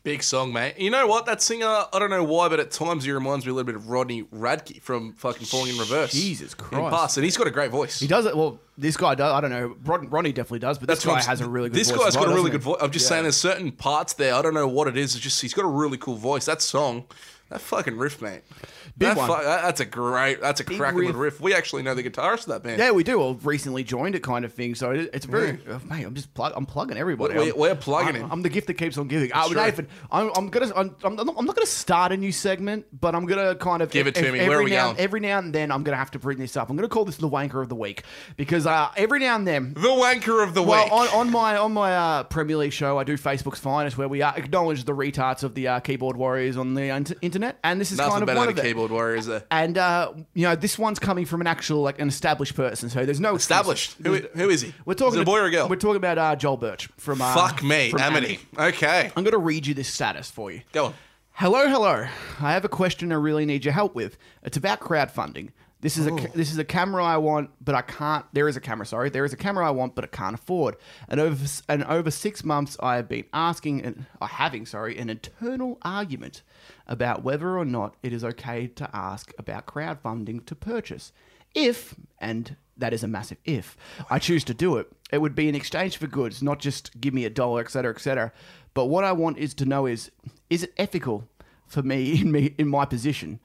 Big song, mate. You know what? That singer, I don't know why, but at times he reminds me a little bit of Rodney Radke from fucking Falling in Reverse. Jesus In Christ. past, and he's got a great voice. He does it. Well, this guy does. I don't know. Rod, Ronnie definitely does, but this what guy I'm- has a really good This voice. guy's as well, got a really doesn't good he? voice. I'm just saying, there's certain parts there. I don't know what it is. It's just he's got a really cool voice. That song, that fucking riff, mate. Big that one. fu- that- that's a great. That's a cracking riff. little riff. We actually know the guitarist of that band. Yeah, we do. Well, recently joined it, kind of thing. So it- it's very, uh, mate. I'm just plug. I'm plugging everybody. We- we're plugging I'm, him. I'm the gift that keeps on giving. Uh, true. Nathan, I'm, I'm gonna. I'm, I'm not, gonna start a new segment, but I'm gonna kind of Give it to ev- me. Every Where are we now, going? Every now and then, I'm gonna have to bring this up. I'm gonna call this the wanker of the week because uh, every now and then. The wanker of the Well, week. on, on my on my uh, Premier League show, I do Facebook's finest, where we uh, acknowledge the retards of the uh, keyboard warriors on the int- internet, and this is Nothing kind of better one than of a them. keyboard warrior, is there? And uh, you know, this one's coming from an actual like an established person, so there's no. Established. Who, who is he? We're talking Is it a boy or a girl? We're talking about uh, Joel Birch from. Uh, Fuck me, from Amity. Okay, I'm going to read you this status for you. go on. Hello, hello. I have a question I really need your help with. It's about crowdfunding. This is a ca- this is a camera I want, but I can't. There is a camera, sorry. There is a camera I want, but I can't afford. And over s- and over six months, I have been asking and uh, having, sorry, an internal argument about whether or not it is okay to ask about crowdfunding to purchase. If and that is a massive if I choose to do it, it would be in exchange for goods, not just give me a dollar, etc., etc. But what I want is to know is is it ethical for me in me in my position?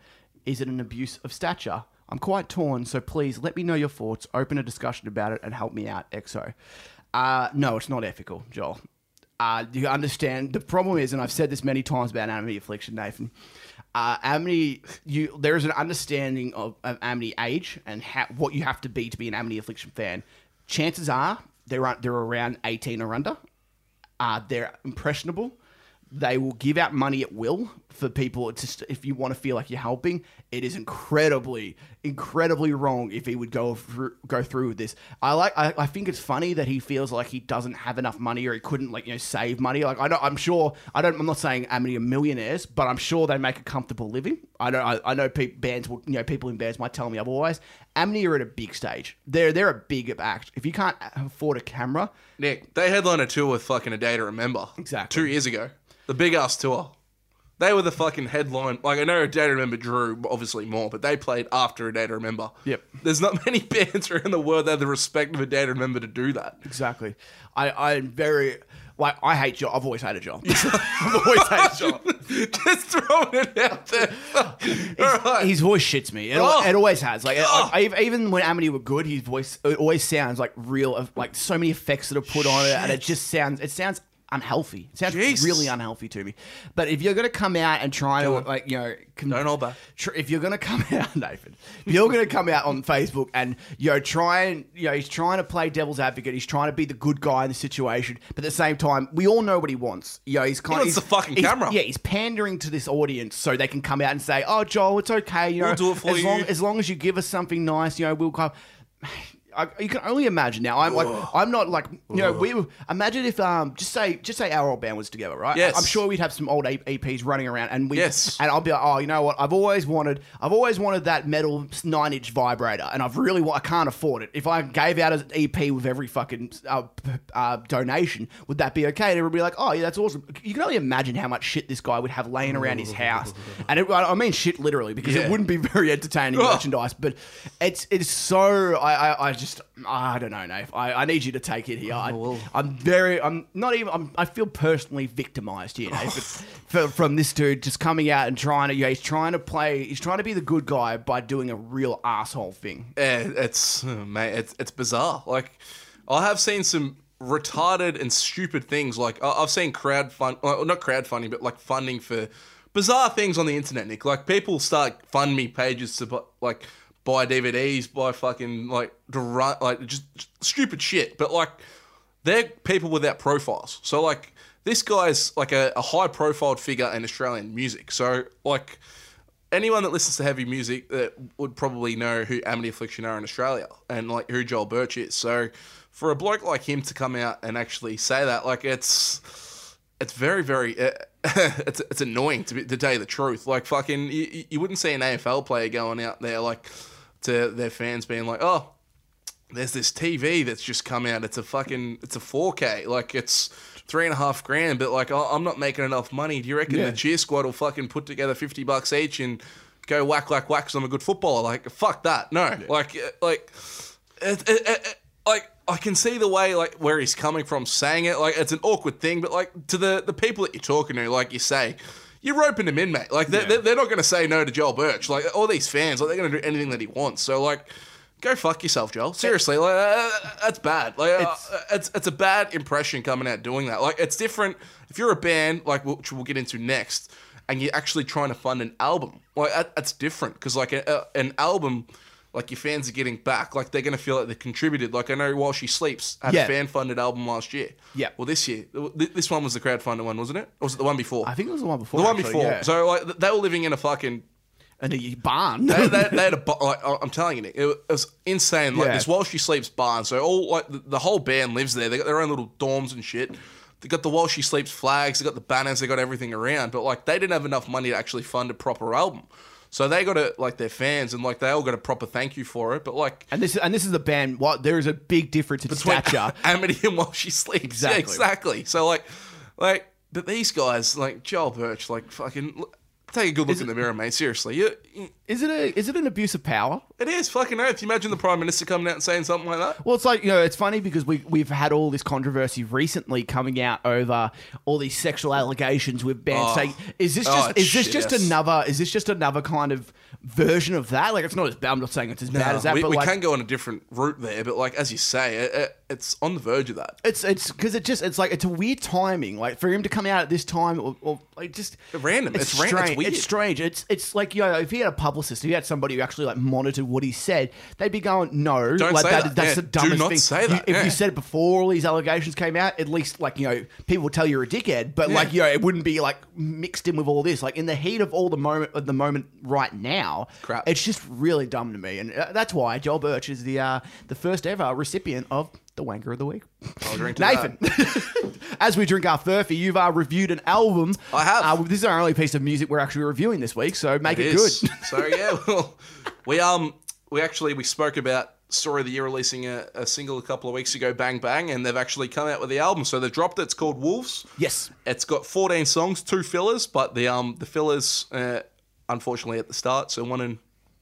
Is it an abuse of stature? I'm quite torn, so please let me know your thoughts, open a discussion about it, and help me out, EXO. Uh, no, it's not ethical, Joel. Uh, you understand the problem is, and I've said this many times about Amity Affliction, Nathan. Uh, Amity, you there is an understanding of, of Amity age and what you have to be to be an Amity Affliction fan. Chances are they're they're around 18 or under. Uh, they're impressionable. They will give out money at will for people. It's just if you want to feel like you're helping, it is incredibly, incredibly wrong if he would go through, go through with this. I like. I, I think it's funny that he feels like he doesn't have enough money or he couldn't like you know save money. Like I don't. I'm sure. I don't. I'm not saying Amity are millionaires, but I'm sure they make a comfortable living. I know. I, I know pe- bands. Will, you know, people in bands might tell me otherwise. Amity are at a big stage. They're they're a big act. If you can't uh, afford a camera, Nick, they headlined a tour with fucking A Day to Remember. Exactly. Two years ago. The big ass tour. They were the fucking headline. Like, I know A Day to Remember drew, obviously, more, but they played after A Day to Remember. Yep. There's not [laughs] many bands around the world that have the respect of A Day to Remember to do that. Exactly. I, I'm very like I hate Joel. I've always hated Joel. [laughs] [laughs] I've always hated Joel. Just throwing it out there. All right. His voice shits me. It, Oh. it always has. Like Oh. I, I- even when Amity were good, his voice it always sounds like real. Like so many effects that are put on it, and it just sounds. It sounds unhealthy. It sounds Jesus. really unhealthy to me. But if you're gonna come out and try to like you know, com- Don't hold back. tr- if you're gonna come [laughs] out, Nathan, if you're gonna come out on Facebook and you know try and you know he's trying to play devil's advocate, he's trying to be the good guy in the situation, but at the same time, we all know what he wants. You know, he's kind wants he's, the fucking camera. Yeah, he's pandering to this audience so they can come out and say, "Oh, Joel, it's okay. You know, We'll do it for as you." long as long as you give us something nice, you know, we'll come." [sighs] I, you can only imagine now. I'm like, I'm not like, you know, we imagine if, um, just say, just say our old band was together, right? Yes. I'm sure we'd have some old EPs running around, and we, Yes. and I'll be like, oh, you know what? I've always wanted, I've always wanted that metal nine inch vibrator, and I've really, I can't afford it. If I gave out an EP with every fucking uh, uh, donation, would that be okay? And everybody be like, oh yeah, that's awesome. You can only imagine how much shit this guy would have laying around his house, [laughs] and it, I mean shit literally because Yeah. it wouldn't be very entertaining merchandise. But it's it's so I I, I just Ah, I don't know, Nate. I, I need you to take it here. Oh, I, well. I'm very I'm not even I'm, I feel personally victimized here, Nate, [laughs] for, from this dude just coming out and trying to yeah he's trying to play he's trying to be the good guy by doing a real asshole thing. Yeah, it's oh, mate, it's it's bizarre. Like I have seen some retarded and stupid things. Like I- I've seen crowd fund, well, not crowdfunding, but like funding for bizarre things on the internet. Nick, like people start fund me pages to like buy DVDs, buy fucking like to like just, just stupid shit. But like they're people without profiles. So like this guy's like a, a high profiled figure in Australian music. So like anyone that listens to heavy music that would probably know who Amity Affliction are in Australia and like who Joel Birch is. So for a bloke like him to come out and actually say that, like it's it's very very uh, [laughs] it's it's annoying to be, to tell you the truth. Like fucking you, you wouldn't see an AFL player going out there like to their fans being like, oh. there's this TV that's just come out. It's a fucking, it's a 4K. Like it's three and a half grand, but like oh, I'm not making enough money. Do you reckon Yeah. the cheer squad will fucking put together 50 bucks each and go whack, whack, whack? Cause I'm a good footballer. Like fuck that. No, like, uh, like, it, it, it, it- like I can see the way like where he's coming from saying it. Like it's an awkward thing, but like to the the people that you're talking to, like you say. You're roping him in, mate. Like they're, Yeah. they're, not going to say no to Joel Birch. Like all these fans, like they're going to do anything that he wants. So like, go fuck yourself, Joel. Seriously, like uh, uh, uh, that's bad. Like uh, It's- it's, it's it's a bad impression coming out doing that. Like it's different if you're a band, like which we'll get into next, and you're actually trying to fund an album. Like that, that's different because like a, a- an album. Like your fans are getting back, like they're gonna feel like they contributed. Like I know while she sleeps had Yeah. a fan funded album last year. Yeah. Well, this year, th- this one was the crowd funded one, wasn't it? Or was it the one before? I think it was the one before. the one actually, before. yeah. So like they were living in a fucking and a barn. they, they, [laughs] they had a like I'm telling you, Nick, it was insane. Like Yeah. this while she sleeps barn. So all like the, the whole band lives there. They got their own little dorms and shit. They got the while she sleeps flags. They got the banners. They got everything around. But like they didn't have enough money to actually fund a proper album. So they got it like their fans and like they all got a proper thank you for it. But like and this and this is the band. What there is a big difference in between stature. [laughs] Amity and while she sleeps. Exactly. Yeah, exactly. So like, like, but these guys like Joel Birch, like fucking. Take a good look in the mirror, mate. Seriously, you, you- Is it a is it an abuse of power? it is fucking earth. You imagine the prime minister coming out and saying something like that. Well, it's like you know, it's funny because we we've had all this controversy recently coming out over all these sexual allegations with bands Oh. saying, "Is this Oh, just it's is this just yes. another is this just another kind of version of that? Like, it's not as bad. I'm not saying it's as bad as that, we, but we like, can go on a different route there, but like as you say, it, it, it's on the verge of that. it's it's because it just it's like it's a weird timing. Like for him to come out at this time, or, or like just Random. It's, ran- it's strange. weird. It's strange. It's it's like you know, if he had a publicist, if he had somebody who actually like monitored what he said, they'd be going, "No, Don't like say that. That's Yeah, the do dumbest not thing." say You- that. if Yeah. you said it before all these allegations came out, at least like you know, people would tell you're a dickhead. But like you know, it wouldn't be like mixed in with all this. Like in the heat of all the moment of the moment right now, Crap. It's just really dumb to me, and uh, that's why Joel Birch is the uh, the first ever recipient of the Wanker of the Week. I'll drink to Nathan, [laughs] as we drink our furphy, you've uh, reviewed an album. I have. Uh, this is our only piece of music we're actually reviewing this week, so make it good. [laughs] so yeah, well, we um we actually we spoke about Story of the Year releasing a, a single a couple of weeks ago, Bang Bang, and they've actually come out with the album. So they've dropped it. It's called Wolves. yes. It's got 14 songs, two fillers, but the um the fillers uh, unfortunately at the start, so one and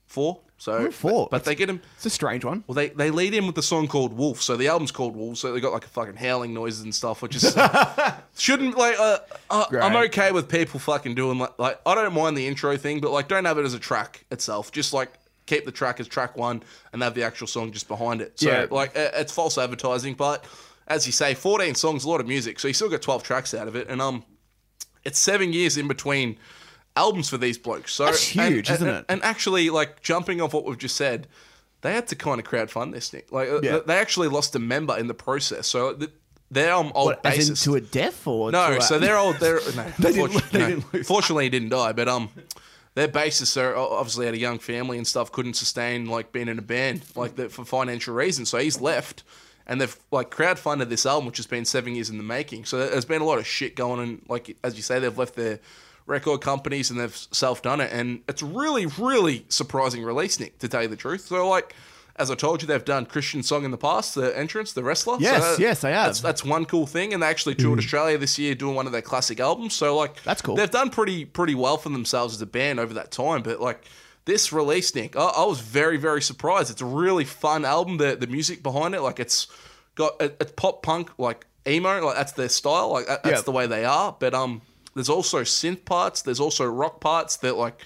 four. So four? but, but they get them. It's a strange one. Well, they, they lead in with the song called Wolf. So the album's called Wolf. So they got like a fucking howling noises and stuff, which is [laughs] shouldn't like. Uh, uh, I'm okay with people fucking doing like like I don't mind the intro thing, but like don't have it as a track itself. Just like keep the track as track one and have the actual song just behind it. So Yeah. like uh, it's false advertising, but as you say, 14 songs, a lot of music. So you still got 12 tracks out of it, and um, it's seven years in between albums for these blokes. So That's huge, and- isn't and- it? And actually, like jumping off what we've just said, they had to kind of crowdfund this, Nick. Like uh, Yeah. they actually lost a member in the process. So th- their um, old What, bassist. to a death or no, to a- so they're old. They're no, [laughs] They didn't- they no. didn't lose. Fortunately, he didn't die, but um. Their bassist are obviously had a young family and stuff, couldn't sustain like being in a band like that for financial reasons. So he's left, and they've like crowdfunded this album, which has been seven years in the making. So there's been a lot of shit going on. Like as you say, they've left their record companies and they've self done it, and it's really, really surprising release, Nick, to tell you the truth. So like. As I told you, they've done Christian song in the past, the entrance, the wrestler. Yes, So yes, they have. That's, that's one cool thing, and they actually toured Australia this year doing one of their classic albums. So like, That's cool. They've done pretty pretty well for themselves as a band over that time. But like this release, Nick, I, I was very very surprised. It's a really fun album. The the music behind it, like it's got it, it's pop punk like emo, like that's their style. Like that's Yeah. the way they are. But um, there's also synth parts. There's also rock parts that like.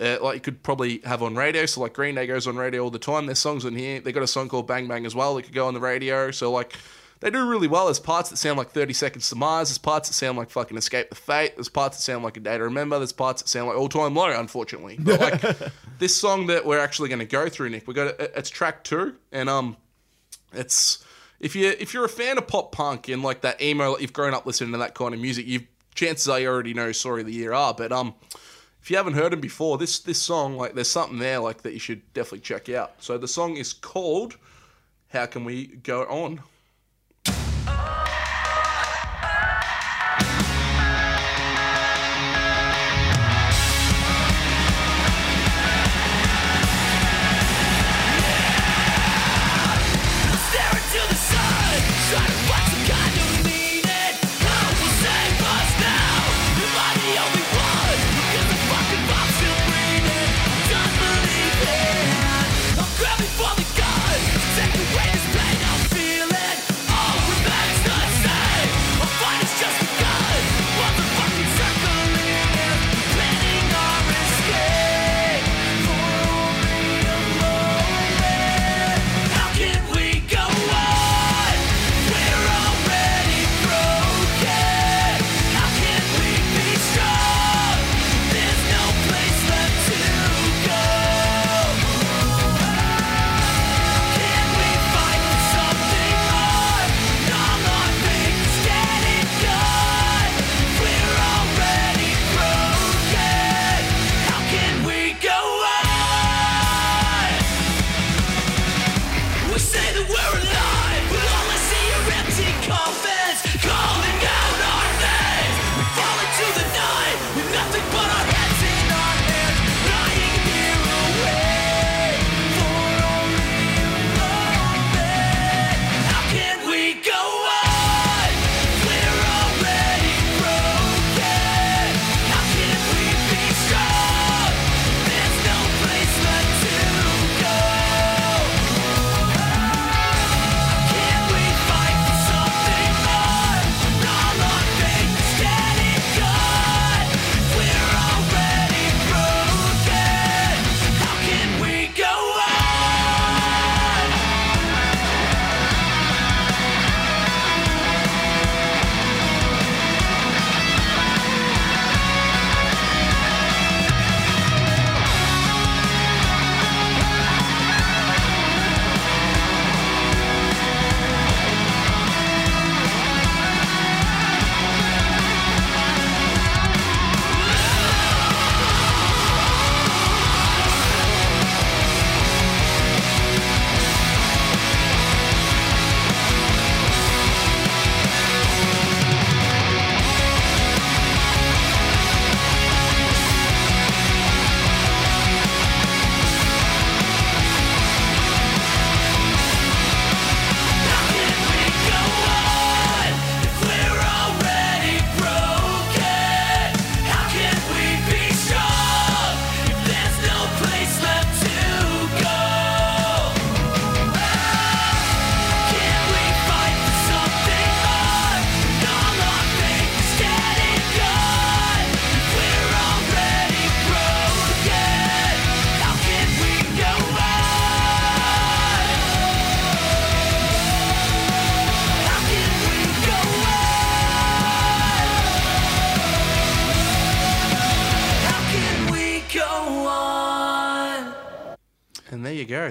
Uh, like you could probably have on radio, so like Green Day goes on radio all the time. There's songs on here. They got a song called Bang Bang as well that could go on the radio. So like they do really well. There's parts that sound like 30 Seconds to Mars. There's parts that sound like fucking Escape the Fate. There's parts that sound like A Day to Remember. There's parts that sound like All Time Low, unfortunately. But like [laughs] this song that we're actually going to go through, Nick, we got it's track two, and um, it's if you if you're a fan of pop punk and like that emo, like you've grown up listening to that kind of music, you chances are you already know Sorry the Year are. But um, if you haven't heard him before, this this song like there's something there like that you should definitely check out. So the song is called "How Can We Go On."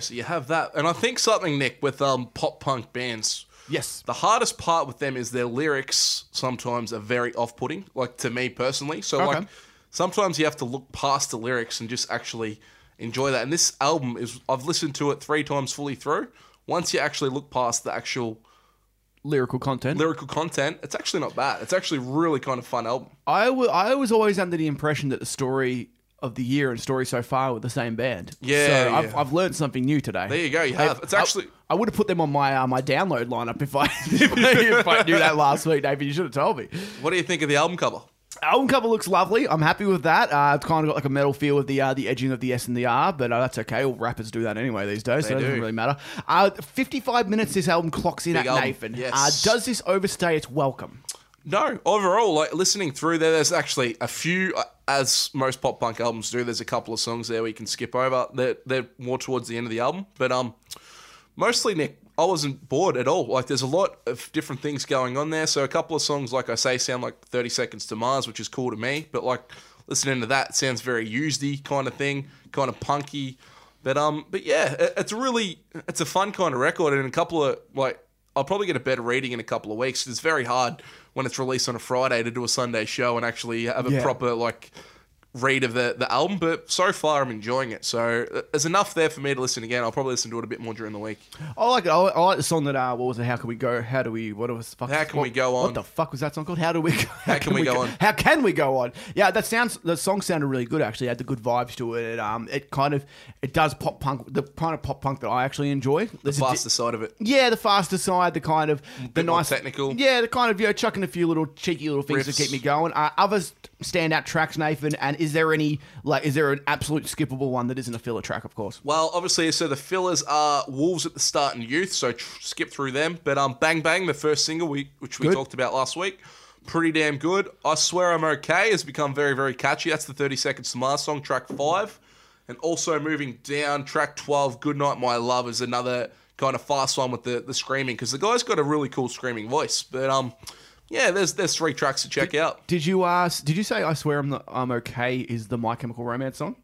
So you have that, and I think something, Nick, with um pop punk bands. Yes. The hardest part with them is their lyrics sometimes are very off-putting, like to me personally. So Okay. like sometimes you have to look past the lyrics and just actually enjoy that. And this album is I've listened to it 3 times fully through. Once you actually look past the actual Lyrical content. lyrical content, it's actually not bad. It's actually really kind of fun album. I wa- I was always under the impression that the story of the year and story so far with the same band. Yeah, so I've. I've learned something new today. There you go. You have. It's actually I would have put them on my uh, my download lineup [laughs] if I if I knew that last week, David. You should have told me. What do you think of the album cover? Album cover looks lovely. I'm happy with that. Uh, it's kind of got like a metal feel with the uh, the edging of the S and the R, but uh, that's okay. All rappers do that anyway these days, so it doesn't do. really matter. Uh, 55 minutes this album clocks in Big at album, Nathan. yes. Uh, does this overstay its welcome? No, overall, like listening through there, there's actually a few, uh, as most pop punk albums do. There's a couple of songs there we can skip over. They're they're more towards the end of the album, but um, mostly Nick, I wasn't bored at all. Like there's a lot of different things going on there. So a couple of songs, like I say, sound like 30 Seconds to Mars, which is cool to me. But like listening to that sounds very usedy kind of thing, kind of punky. But um, but yeah, it- it's really it's a fun kind of record, and a couple of like I'll probably get a better reading in a couple of weeks. It's very hard when it's released on a Friday to do a Sunday show and actually have a Yeah. proper like read of the, the album. But so far, I'm enjoying it. So uh, there's enough there for me to listen again. I'll probably listen to it a bit more during the week. I like it. I like, I like the song that uh, what was it? How can we go? How do we? What was fuck? How Can what, We Go on? What the fuck was that song called? How do we? How, Can We Go On? How can we go on? Yeah, that sounds. The song sounded really good. Actually, it had the good vibes to it. it. Um, it kind of it does pop punk, the kind of pop punk that I actually enjoy. The There's a di- faster side of it. yeah, the faster side, the kind of the nice technical. Yeah, the kind of you know chucking a few little cheeky little things to keep me going. Uh, others standout tracks, Nathan. And is there any like is there an absolute skippable one that isn't a filler track? Of course. Well, obviously, so the fillers are Wolves at the Start and Youth, so tr- skip through them. But um, Bang Bang, the first single we which we Good. talked about last week, pretty damn good. I Swear I'm Okay has become very, very catchy. That's the 30 Seconds to Mars song, track five. And also moving down, track 12, Good Night My Love, is another kind of fast one with the, the screaming, because the guy's got a really cool screaming voice. But um, yeah, there's there's three tracks to check out. Did you ask? Did you say "I swear I'm not, I'm okay"? Is the My Chemical Romance song?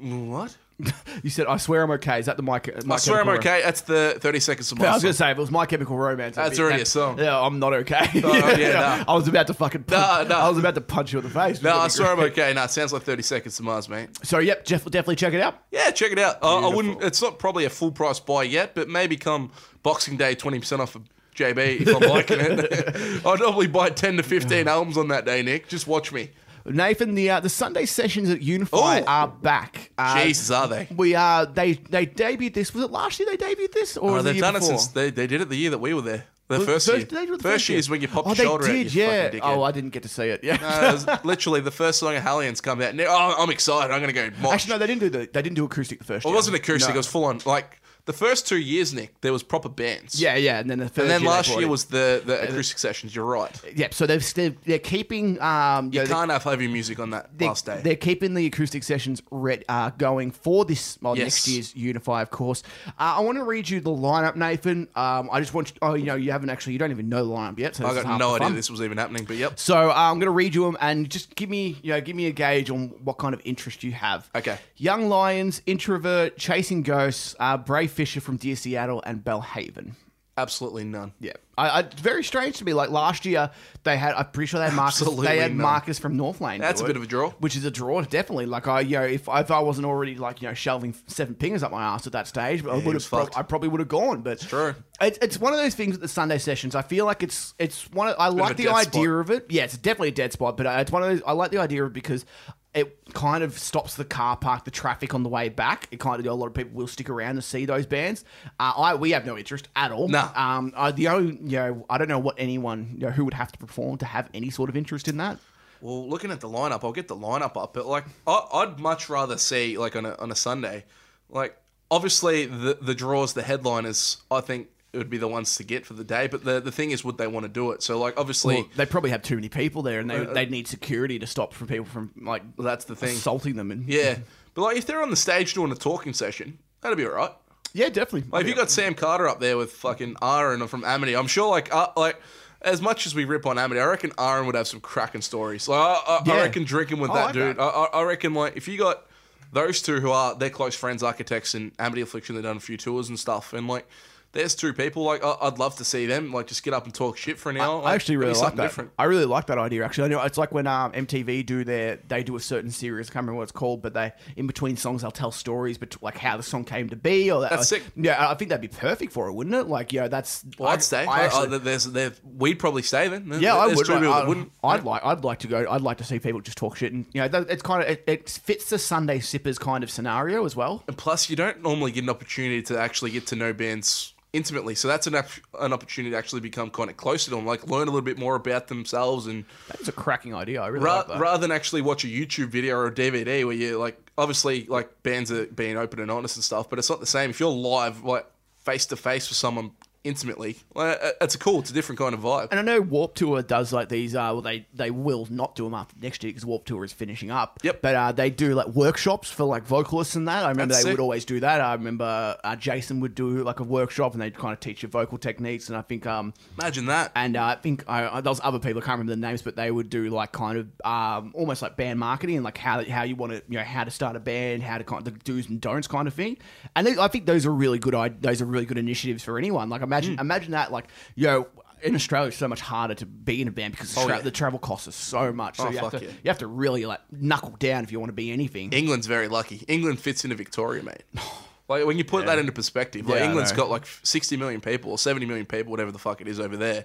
What? [laughs] You said "I swear I'm okay." Is that the My? My I Swear I'm Okay, that's the 30 Seconds to Ro- [laughs] I was gonna say if it was My Chemical Romance. That's be- already a song. Yeah, I'm not okay. Oh, [laughs] yeah, I was about to fucking. Punch, No, no. I was about to punch you in the face. No, I swear I'm okay. No, it sounds like 30 Seconds to Mars, mate. So yep, Jeff, definitely check it out. Yeah, check it out. Uh, I wouldn't. It's not probably a full price buy yet, but maybe come Boxing Day, twenty percent off of JB if I'm liking it. I'd probably buy ten to fifteen albums on that day, Nick. Just watch me. Nathan, the uh, the Sunday sessions at Unify Ooh. are back. Uh, Jesus, are they? We are. they they debuted this. Was it last year they debuted this, or Oh, the they've year done before? it since they, they did it the year that we were there. The first, first- year. did they do the first first year is when you pop Oh, your shoulder out. did, you yeah. Oh. I didn't get to see it. Yeah. Uh, it literally the first song of Hellions come out. Oh, I'm excited. I'm going to go. Actually, no, they didn't do the they didn't do acoustic the first Well, year. it wasn't acoustic. No. It was full on. Like the first two years, Nick, there was proper bands. Yeah, yeah, and then the third And then year last year was the, the acoustic sessions. You're right. Yeah, So they've they're, they're keeping um you You know, can't have heavy music on that they're, last day. they're keeping the acoustic sessions red, uh, going for this well, Yes. next year's Unify, of course. Uh, I want to read you the lineup, Nathan. Um, I just want you, oh, you know, you haven't actually, you don't even know the lineup yet. So I got no idea this was even happening, but yep. So uh, I'm going to read you them and just give me, you know, give me a gauge on what kind of interest you have. Okay. Young Lions, Introvert, Chasing Ghosts, uh, Brave Fisher from Dear Seattle, and Bellhaven. Absolutely none. Yeah, I, I, it's very strange to me. Like last year, they had. I'm pretty sure they had Marcus. Absolutely they had none. Marcus from Northlane. That's a it, bit of a draw. Which is a draw, definitely. Like I, you know, if, if I wasn't already like you know shelving seven pingers up my ass at that stage, I would have. Pro- I probably would have gone. But it's true. It's, it's one of those things at the Sunday sessions. I feel like it's it's one. Of, I like the idea spot. of it. Yeah, it's definitely a dead spot. But uh, it's one of those. I like the idea of it because. It kind of stops the car park, the traffic on the way back. It kind of a lot of people will stick around to see those bands. Uh, I we have no interest at all. No. Um, I, the only you know I don't know what anyone you know, who would have to perform to have any sort of interest in that. Well, looking at the lineup, I'll get the lineup up, but like I, I'd much rather see like on a on a Sunday, like obviously the the draws, the headliners, I think it would be the ones to get for the day. But the the thing is, would they want to do it? So like obviously. Well, they probably have too many people there, and they Uh, they'd need security to stop from people from like that's the thing. assaulting them. And Yeah, but like if they're on the stage doing a talking session, that'd be alright. yeah, definitely. Like if you got Sam Carter up there with fucking Ahren from Amity, I'm sure like uh, like as much as we rip on Amity, I reckon Ahren would have some cracking stories. Like I, I, Yeah. I reckon drinking with I that like dude, that. I, I I reckon like if you got those two who are they're close friends, architects, and Amity Affliction. They've done a few tours and stuff, and like. There's two people like I- I'd love to see them like just get up and talk shit for an hour. I Like, actually really like that. different. I really like that idea. Actually, I know it's like when um, MTV do their they do a certain series. I can't remember what it's called, but they in between songs they'll tell stories, but like how the song came to be. Or that, That's sick. Yeah, I think that'd be perfect for it, wouldn't it? Like, yeah, that's. Well, I'd stay. I actually- Uh, there's, there, we'd probably stay then. yeah, I would. like, I'd, wouldn't. I'd like. I'd like to go. I'd like to see people just talk shit, and you know, that, it's kind of it, it fits the Sunday sippers kind of scenario as well. And plus, you don't normally get an opportunity to actually get to know bands intimately. So that's an an opportunity to actually become kind of closer to them, like learn a little bit more about themselves, and That's a cracking idea. I really ra- like that. rather than actually watch a YouTube video or a DVD where you like, obviously, like bands are being open and honest and stuff, but it's not the same if you're live, like face to face with someone intimately. Like, uh, it's a cool, it's a different kind of vibe. And I know Warped Tour does like these. Uh, well, they they will not do them after next year because Warped Tour is finishing up. Yep. But uh, they do like workshops for like vocalists and that. I remember That's they sick. would always do that. I remember uh, Jason would do like a workshop and they'd kind of teach you vocal techniques. And I think um Imagine that. and uh, I think I, I, there was other people I can't remember the names, but they would do like kind of um, almost like band marketing and like how how you want to you know how to start a band, how to kind of the do's and don'ts kind of thing. And they, I think those are really good. i- Those are really good initiatives for anyone. Like Hmm. Imagine hmm. imagine that like yo. In Australia, it's so much harder to be in a band because the, Oh, yeah. the travel costs are so much. So Oh, you have to yeah. you have to really like knuckle down if you want to be anything. England's very lucky. England fits into Victoria, mate. [sighs] Like when you put that into perspective, like Yeah, England's got like 60 million people or 70 million people, whatever the fuck it is over there,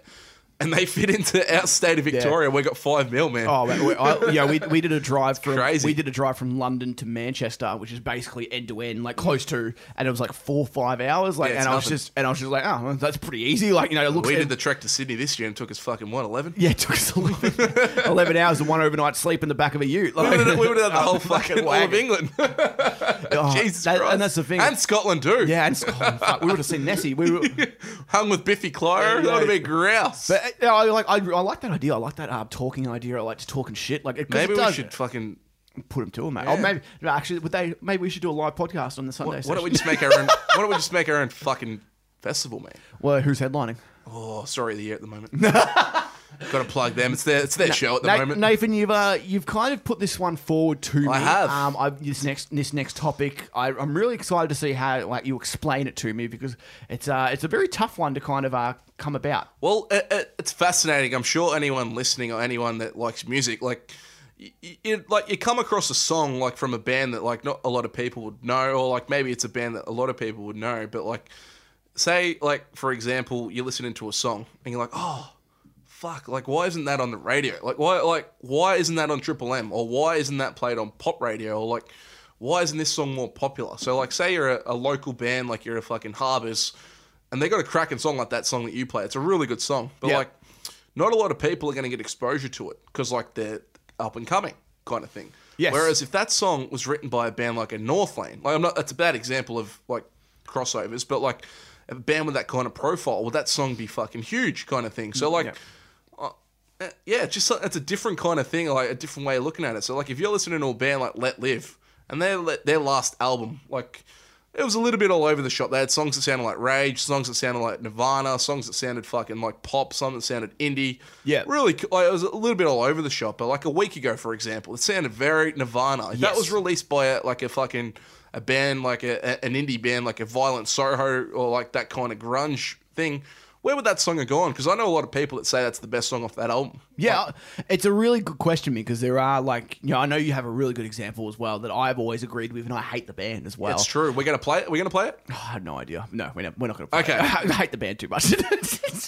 and they fit into our state of Victoria. We got five mil, man. Oh, man, we, I, yeah, we, we did a drive from crazy. we did a drive from London to Manchester, which is basically end to end, like close to, and it was like four five hours. Like, Yeah, and I was just and I was just like, oh, well, that's pretty easy. Like, you know, it looks. we did the trek to Sydney this year and took us fucking what 11. yeah, it took us 11, [laughs] 11 hours and one overnight sleep in the back of a ute. We Like, would have, we would have had the whole fucking [laughs] all of. England. [laughs] Oh, Jesus that- Christ. and that's the thing. And Scotland too. yeah, and Scotland, fuck, we would have seen Nessie. We were, Hung with Biffy Clyro. Yeah, that would have been grouse. but uh, I like I, I like that idea. I like that uh, talking idea. I like just talking shit. Like, it, 'cause maybe it we does should fucking. put them to them, mate. Yeah. Oh, maybe no, actually, would they? Maybe we should do a live podcast on the Sunday. Why don't we session. just make our own? [laughs] Why don't we just make our own fucking festival, mate? Well, who's headlining? Oh, sorry, the year at the moment. [laughs] Got to plug them. It's their it's their show at the Na- moment. Nathan, you've uh, you've kind of put this one forward to me. I have. Um, I, this next this next topic, I, I'm really excited to see how like you explain it to me because it's uh it's a very tough one to kind of uh come about. Well, it, it, it's fascinating. I'm sure anyone listening or anyone that likes music, like, you, you, like you come across a song like from a band that like not a lot of people would know, or like maybe it's a band that a lot of people would know, but like, say like for example, you're listening to a song and you're like, oh. Fuck! Like, why isn't that on the radio? Like, why? Like, why isn't that on Triple M? Or why isn't that played on pop radio? Or like, why isn't this song more popular? So, like, say you're a, a local band, like you're a fucking Harbours, and they got a cracking song like that song that you play. It's a really good song, but Yeah. like, not a lot of people are going to get exposure to it because like they're up and coming kind of thing. Yes. Whereas if that song was written by a band like a Northlane, like I'm not, that's a bad example of like crossovers, but like a band with that kind of profile, would that song be fucking huge kind of thing? So like. Yeah. Uh, Yeah, it's just it's a different kind of thing, like a different way of looking at it. So, like, if you're listening to a band like Letlive, and their their last album, like, it was a little bit all over the shop. They had songs that sounded like Rage, songs that sounded like Nirvana, songs that sounded fucking like pop, some that sounded indie. Yeah. really, like, it was a little bit all over the shop. But like A Weak Ago, for example, it sounded very Nirvana. If that was released by a, like a fucking a band, like a, a- an indie band, like a Violent Soho, or like that kind of grunge thing. Where would that song have gone? Because I know a lot of people that say that's the best song off that album. Yeah, it's a really good question because there are like you know I know you have a really good example as well that I've always agreed with and I hate the band as well. It's true. We're gonna play it. We're gonna play it. Oh, [sighs] I have no idea. No, we're not, we're not going to. Play it. okay. [laughs] I hate the band too much. [laughs]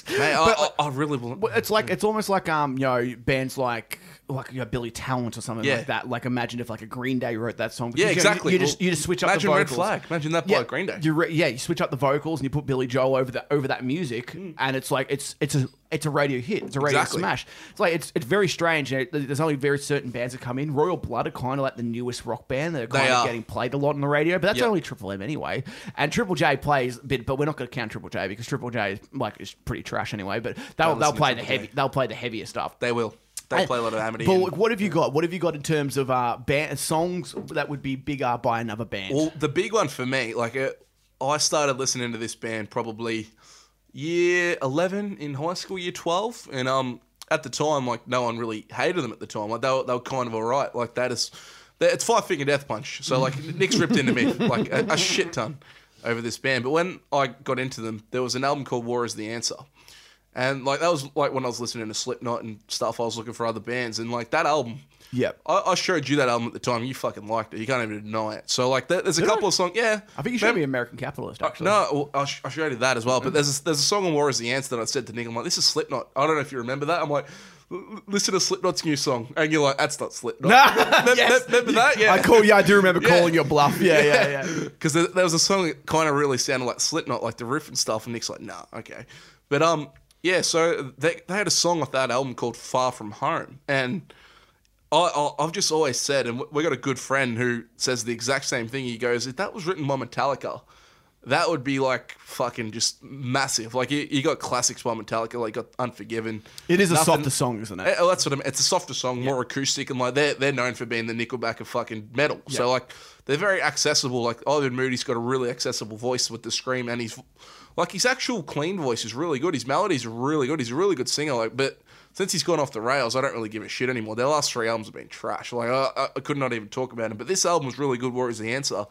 Hey, I, But, I, I really will. It's like it's almost like um you know bands like like you know, Billy Talent or something Yeah. like that. Like imagine if like a Green Day wrote that song. Yeah, you exactly. You, just Well, you just switch up imagine the Red. Flag. Imagine that by Green Day. You re- yeah, you switch up the vocals and you put Billie Joe over that over that music, hmm. and it's like it's it's a it's a radio hit. It's a radio Exactly. smash. It's like it's it's very strange. and it- There's only very certain bands that come in. Royal Blood are kind of like the newest rock band that are kind They of are. getting played a lot on the radio, but that's Yep. only Triple M anyway. And Triple J plays a bit, but we're not going to count Triple J because Triple J is like is pretty trash anyway. But they'll they'll play the heavy they'll play the heavier stuff. They will. They play a lot of Amity. But and- what have you got? What have you got in terms of uh, band songs that would be bigger by another band? Well, the big one for me, like, uh, I started listening to this band probably year 11 in high school, year 12. And um, at the time, like, no one really hated them at the time. Like, they were, they were kind of all right. Like, that is, It's Five Finger Death Punch. So like [laughs] Nick's ripped into me like a, a shit ton over this band. But when I got into them, there was an album called War Is the Answer. And like that was like when I was listening to Slipknot and stuff, I was looking for other bands, and like that album, Yep. I, I showed you that album at the time. You fucking liked it. You can't even deny it. So like, there, there's a couple of songs. Yeah, I think you showed me American Capitalist. Actually, no, well, I'll, sh- I'll show you that as well. But there's a, there's a song on War Is the Answer that I said to Nick. I'm like, this is Slipknot. I don't know if you remember that. I'm like. Listen to Slipknot's new song, and you're like, "That's not Slipknot." Remember, [laughs] Yes. remember that? Yeah, I call. Yeah, I do remember [laughs] Yeah. calling your bluff. Yeah, yeah, yeah. because [laughs] there, there was a song that kind of really sounded like Slipknot, like the riff and stuff. And Nick's like, "Nah, okay," but um, yeah. So they they had a song off that album called "Far From Home," and I, I I've just always said, and we got a good friend who says the exact same thing. He goes, "If that was written by Metallica." That would be like fucking just massive. Like you, you got classics by Metallica, like got Unforgiven. It is a softer song, isn't it? Eh, well, that's what I mean. It's a softer song, more acoustic, and like they're they're known for being the Nickelback of fucking metal. So like they're very accessible. Like Ivan Moody's got a really accessible voice with the scream, and he's like his actual clean voice is really good. His melodies are really good. He's a really good singer. Like, but since he's gone off the rails, I don't really give a shit anymore. Their last three albums have been trash. Like I, I- could not even talk about him. But this album was really good. War is the answer.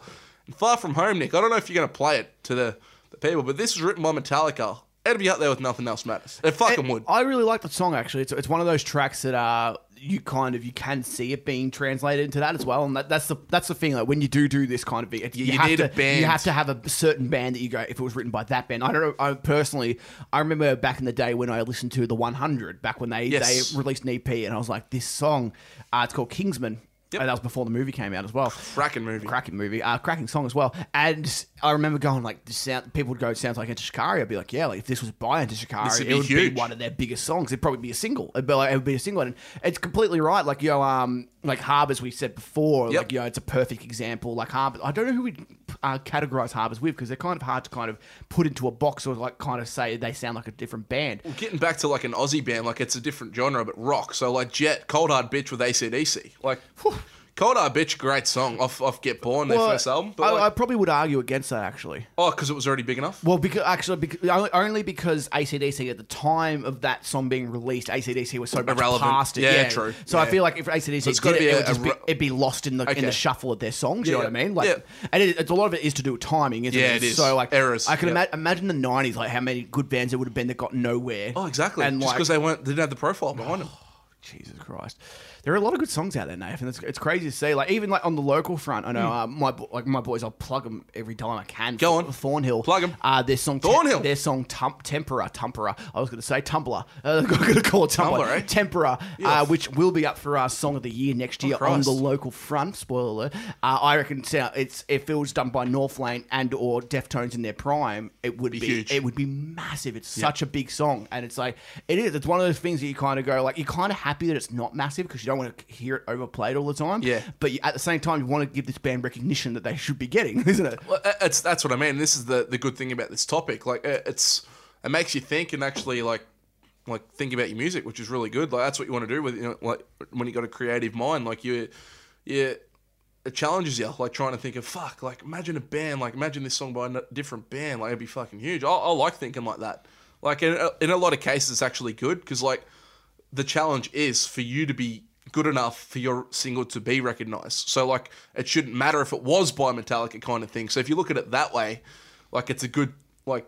And Far from Home, Nick. I don't know if you're going to play it to the, the people, but this was written by Metallica. It'd be up there with nothing else matters. It fucking would. I really like the song actually. It's, it's one of those tracks that uh you kind of you can see it being translated into that as well, and that, that's the that's the thing. Like when you do do this kind of thing, it- you, you have need to a band. you have to have a certain band that you go. If it was written by that band, I don't know. I personally, I remember back in the day when I listened to the 100, back when they Yes. they released an EP, and I was like, this song, uh, it's called Kingsman. Yep. And that was before the movie came out as well. Cracking movie. Cracking movie, uh, cracking song as well. And I remember going like, this sound. People would go, it sounds like Enter Shikari. I'd be like, yeah, like if this was by Enter Shikari, it would huge. be one of their biggest songs. It'd probably be a single. It'd be, like, it would be a single. And it's completely right. Like yo, um, like Harbors we said before. Yep. Like you know, it's a perfect example. Like Harbors, I don't know who we uh, categorize Harbors with because they're kind of hard to kind of put into a box or like kind of say they sound like a different band. Getting back to like an Aussie band, like it's a different genre, but rock. So like Jet, Cold Hard Bitch with ACDC. Like, Cold Hard Bitch, great song off, off Get Born, their first album. But I, like, I probably would argue against that actually. oh, because it was already big enough? Well, because actually, because, only- only because ACDC at the time of that song being released, ACDC was so much Irrelevant. past it. Yeah, true. So I Yeah. feel like if ACDC it's did gotta it, be it a- would just a be, re- it'd be lost in the in Okay. the shuffle of their songs. You know Yeah, what I mean? Like, yeah. and it, it's a lot of it is to do with timing, isn't Yeah, it? it is. So like Errors, I can yeah. ima- imagine the '90s, like how many good bands there would have been that got nowhere. Oh, exactly. And Just like, because they weren't, they didn't have the profile behind oh, them. Jesus Christ. There are a lot of good songs out there, Nathan. It's, it's crazy to see. Like even like on the local front, I know uh, my like my boys. I'll plug them every time I can. Hmm. Go on. Thornhill. Plug 'em. Uh, their song Thornhill. Their song Tum- Tempera. Tempera. I was going to say Tumbler. [laughs] Uh, I'm going to call it Tumblr. Tumblr, eh? Tempera, uh, which will be up for our song of the year next year on Christ. the local front. Spoiler alert. Uh, I reckon it's, uh, it's if it was done by Northlane and or Deftones in their prime, it would be, huge. it would be massive. It's such a big song, and it's like it is. It's one of those things that you kind of go like you're kind of happy that it's not massive because you don't want to hear it overplayed all the time. Yeah. But you, at the same time, you want to give this band recognition that they should be getting, [laughs] isn't it? Well, it's that's what I mean. This is the the good thing about this topic. Like uh, it's it makes you think and actually like like think about your music, which is really good. Like that's what you want to do with you know like when you got a creative mind. Like you you it challenges you. Like trying to think of fuck. Like imagine a band. Like imagine this song by a different band. Like it'd be fucking huge. I, I like thinking like that. Like in a, in a lot of cases, it's actually good because like the challenge is for you to be good enough for your single to be recognized. So like it shouldn't matter if it was by Metallica kind of thing. So if you look at it that way, like it's a good like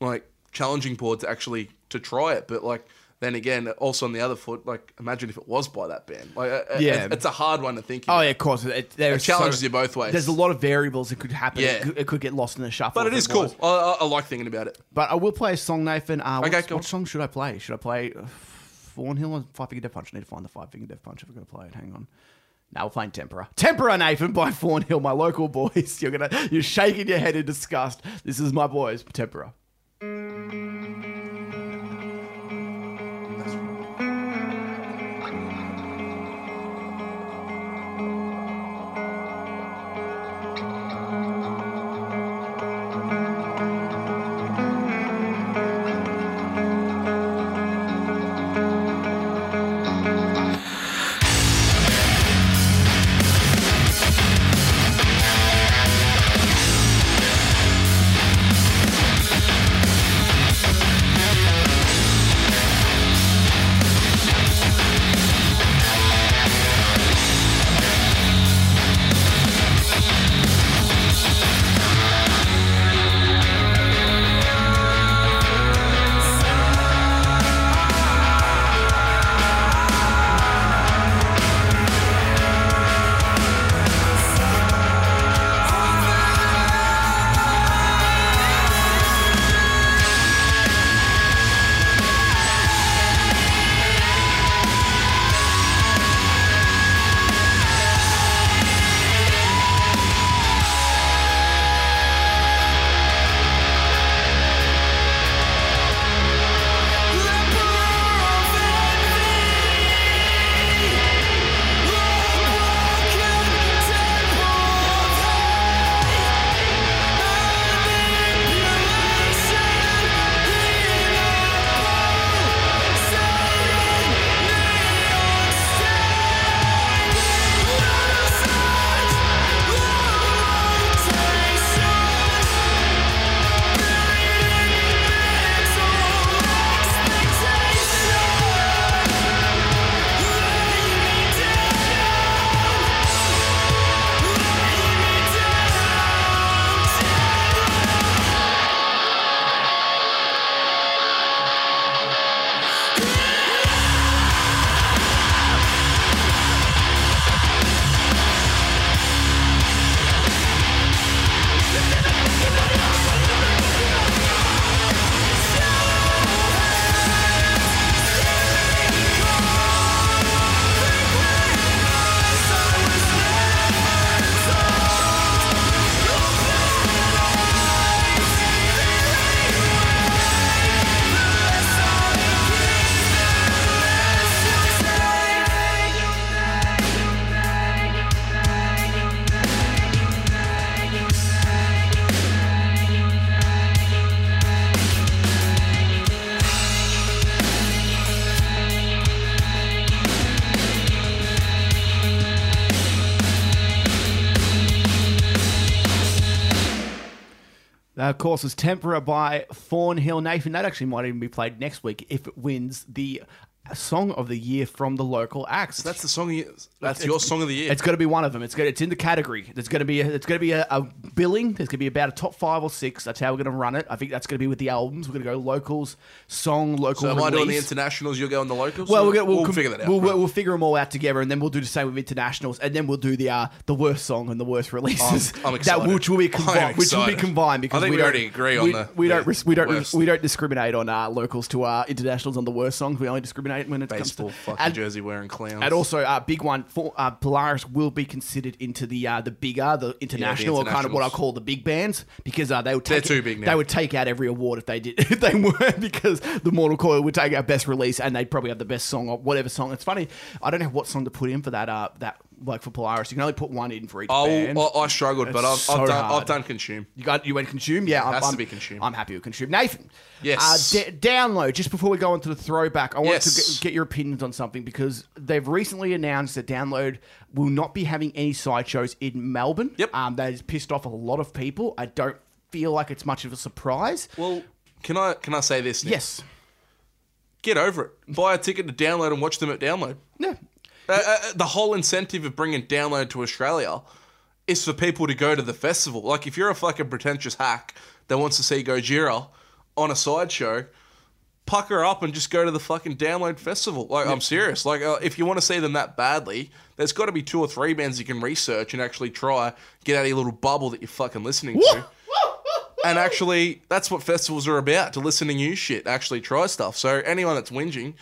like challenging board to actually to try it. But like then again, also on the other foot, like imagine if it was by that band. Like Yeah. it's a hard one to think. Oh about. yeah, of course. It, there's It challenges you both ways. There's a lot of variables that could happen. Yeah. It, could, it could get lost in the shuffle. but it cool. I, I, like thinking about it. But I will play a song, Nathan. Uh, Okay, on. what song should I play? Should I play uh, Thornhill or Five Finger Death Punch? I need to find the Five Finger Death Punch if we're going to play it. Hang on. Now we're playing Tempera. Tempera, Nathan, by Thornhill, my local boys. [laughs] You're gonna, you're shaking your head in disgust. This is my boys, Tempera. Course, was Tempera by Thornhill Nathan. That actually might even be played next week if it wins the song of the year from the local acts. That's the song. Of, the- that's your song of the year. It's got to be one of them. It's got. It's in the category. There's going to be. A, it's going to be a, a billing. There's going to be about a top five or six. That's how we're going to run it. I think that's going to be with the albums. We're going to go locals, song, local. so am I doing the release. internationals? You'll go on the locals. Well, we're gonna, we'll, we'll com- figure that out. We'll, right? we'll figure them all out together, and then we'll do the same with internationals, and then we'll do the uh, the worst song and the worst releases. I'm [laughs] That excited. which will be combined. Which will be combined because I think we, we don't- already agree on we, the- we don't the we don't worst. we don't discriminate on uh, locals to uh, internationals on the worst songs. We only discriminate when it baseball, comes to fucking and, jersey wearing clowns. and also, uh, big one for uh, Polaris will be considered into the uh, the bigger, the international, or kind of what I call the big bands, because uh, they would They're take too big now. They would take out every award if they did [laughs] if they weren't, because the Mortal Coil would take out best release, and they'd probably have the best song or whatever song. It's funny, I don't know what song to put in for that. Uh, that like for Polaris, you can only put one in for each Oh, band. I, I struggled, but I've, so I've done. hard. I've done consume. You got you went consume, yeah. I'm, has to I'm- be consume. I'm happy with consume. Nathan, Yes. Uh, d- download. Just before we go on to the throwback, I wanted to get, get your opinions on something because they've recently announced that download will not be having any sideshows in Melbourne. Yep. Um, that has pissed off a lot of people. I don't feel like it's much of a surprise. Well, can I can I say this? Nick? Yes. Get over it. Buy a ticket to download and watch them at download. Yeah. Uh, uh, the whole incentive of bringing download to Australia is for people to go to the festival. Like if you're a fucking pretentious hack that wants to see Gojira on a sideshow, pucker up and just go to the fucking download festival. Like I'm serious. Like uh, if you want to see them that badly, there's got to be two or three bands you can research and actually try get out of your little bubble that you're fucking listening to. [laughs] And actually, that's what festivals are about to listen to new shit, actually try stuff. So, anyone that's whinging,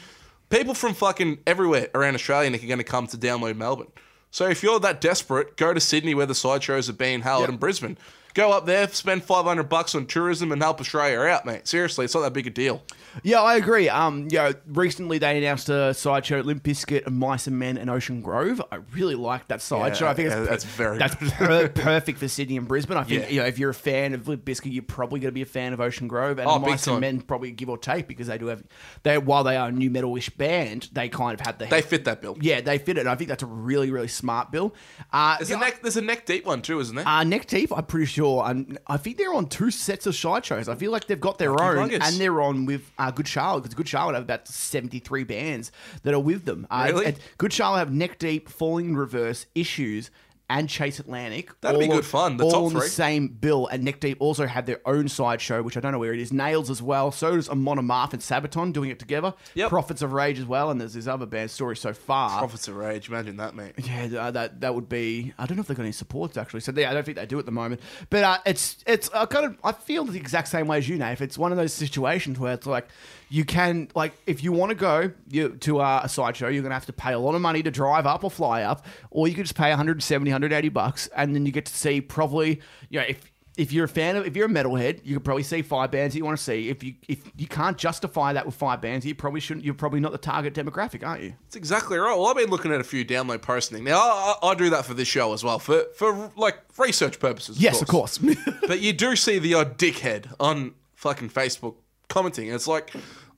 people from fucking everywhere around Australia are going to come to download Melbourne. So, if you're that desperate, go to Sydney where the sideshows are being held Yep. and Brisbane. Go up there, spend 500 bucks on tourism and help Australia out, mate. Seriously, it's not that big a deal. Yeah, I agree. Um, you know, recently they announced a sideshow, Limp Bizkit, Mice and Men, and Ocean Grove. I really like that sideshow. Yeah, I think yeah, that's very that's per- perfect for Sydney and Brisbane. I think Yeah. you know if you're a fan of Limp Bizkit, you're probably going to be a fan of Ocean Grove and Oh, Mice and. Men, probably give or take because they do have they while they are a new metal-ish band, they kind of have the They fit that bill. yeah they fit it. I think that's a really really smart bill. Uh, There's, a neck, there's a neck deep one too, isn't there? uh, Neck Deep, I'm pretty sure. Um, I think they're on two sets of sideshows. I feel like they've got their own, buggers. and they're on with uh, Good Charlotte because Good Charlotte have about 73 bands that are with them. Uh, Really? and Good Charlotte have Neck Deep, Falling in Reverse, Issues, and Chase Atlantic. That'd be good on- fun, the all on the same bill. And Neck Deep also have their own sideshow, which I don't know where it is. Nails as well. So does Amon Amarth and Sabaton doing it together. Yep. Prophets of Rage as well. And there's this other band story so far. Prophets of Rage, imagine that, mate. Yeah, uh, that that would be. I don't know if they've got any supports actually. So yeah, I don't think they do at the moment. But uh, it's it's I kind of I feel the exact same way as you, Nate. It's one of those situations where it's like you can like if you want to go you, to uh, a sideshow, you're gonna have to pay a lot of money to drive up or fly up, or you could just pay 170, 180 bucks, and then you get to see probably you know if. If you're a fan of, if you're a metalhead, you could probably see five bands that you want to see. If you if you can't justify that with five bands, you probably shouldn't. You're probably not the target demographic, aren't you? That's exactly right. Well, I've been looking at a few download posting. Now, I, I, I do that for this show as well, for, for like research purposes. Yes, of course. [laughs] but you do see the odd dickhead on fucking Facebook commenting. It's like,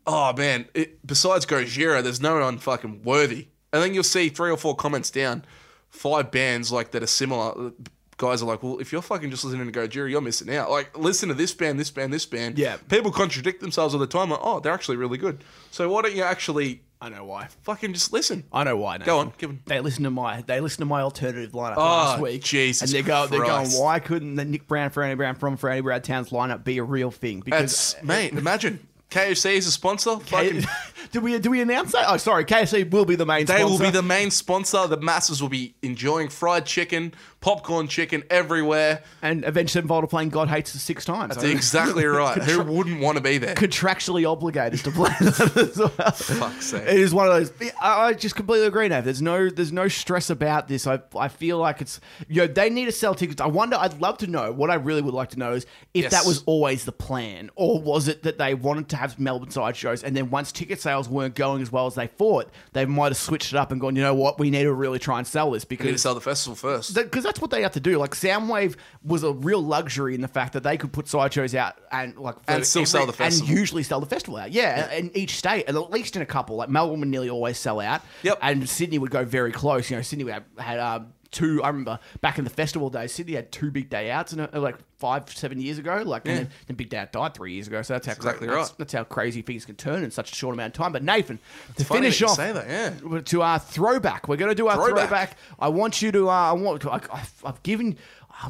oh man, it, besides Gojira, there's no one fucking worthy. And then you'll see three or four comments down, five bands like that are similar. Guys are like, well, if you're fucking just listening to Gojira, you're missing out. Like, listen to this band, this band, this band. Yeah. People contradict themselves all the time. Like, oh, they're actually really good. So why don't you actually I know why. fucking just listen? I know why. Go Nathan. on, give 'em- They listen to my they listen to my alternative lineup Oh, last week. Jesus and they go they're going, why couldn't the Nick Brown, Franny Brown from Franny Brown Town's lineup be a real thing? Because It's, mate, imagine. KFC is a sponsor. Fucking [laughs] did we do we announce that? Oh, sorry, KFC will be the main. They will sponsor. be the main sponsor. The masses will be enjoying fried chicken, popcorn chicken everywhere. Avenged Sevenfold are playing God Hates Us six times. That's exactly [laughs] right. Who wouldn't want to be there? contractually obligated to play that as well. Fuck's sake. It is one of those. I I just completely agree, Nav. There's no, there's no stress about this. I, I feel like it's, you know, they need to sell tickets. I wonder. I'd love to know. What I really would like to know is if Yes. that was always the plan, or was it that they wanted to have Melbourne side shows, and then once ticket sales weren't going as well as they thought, they might have switched it up and gone. You know what? We need to really try and sell this because We need to sell the festival first. because that's what they have to do. Like Soundwave was a real luxury in the fact that they could put sideshows out and like And still sell the festival. and usually sell the festival out. Yeah, in each state, and at least in a couple. Like Melbourne would nearly always sell out. Yep. And Sydney would go very close. You know, Sydney had, had uh, two. I remember back in the festival days, Sydney had two big day outs, and like five, seven years ago. Like, and then, Big Day Out died three years ago. So that's how exactly right. That's how crazy things can turn in such a short amount of time. But Nathan, to finish off, say that, yeah. to our throwback, we're going to do our Throwback. throwback. I want you to. Uh, I want. I, I've, I've given.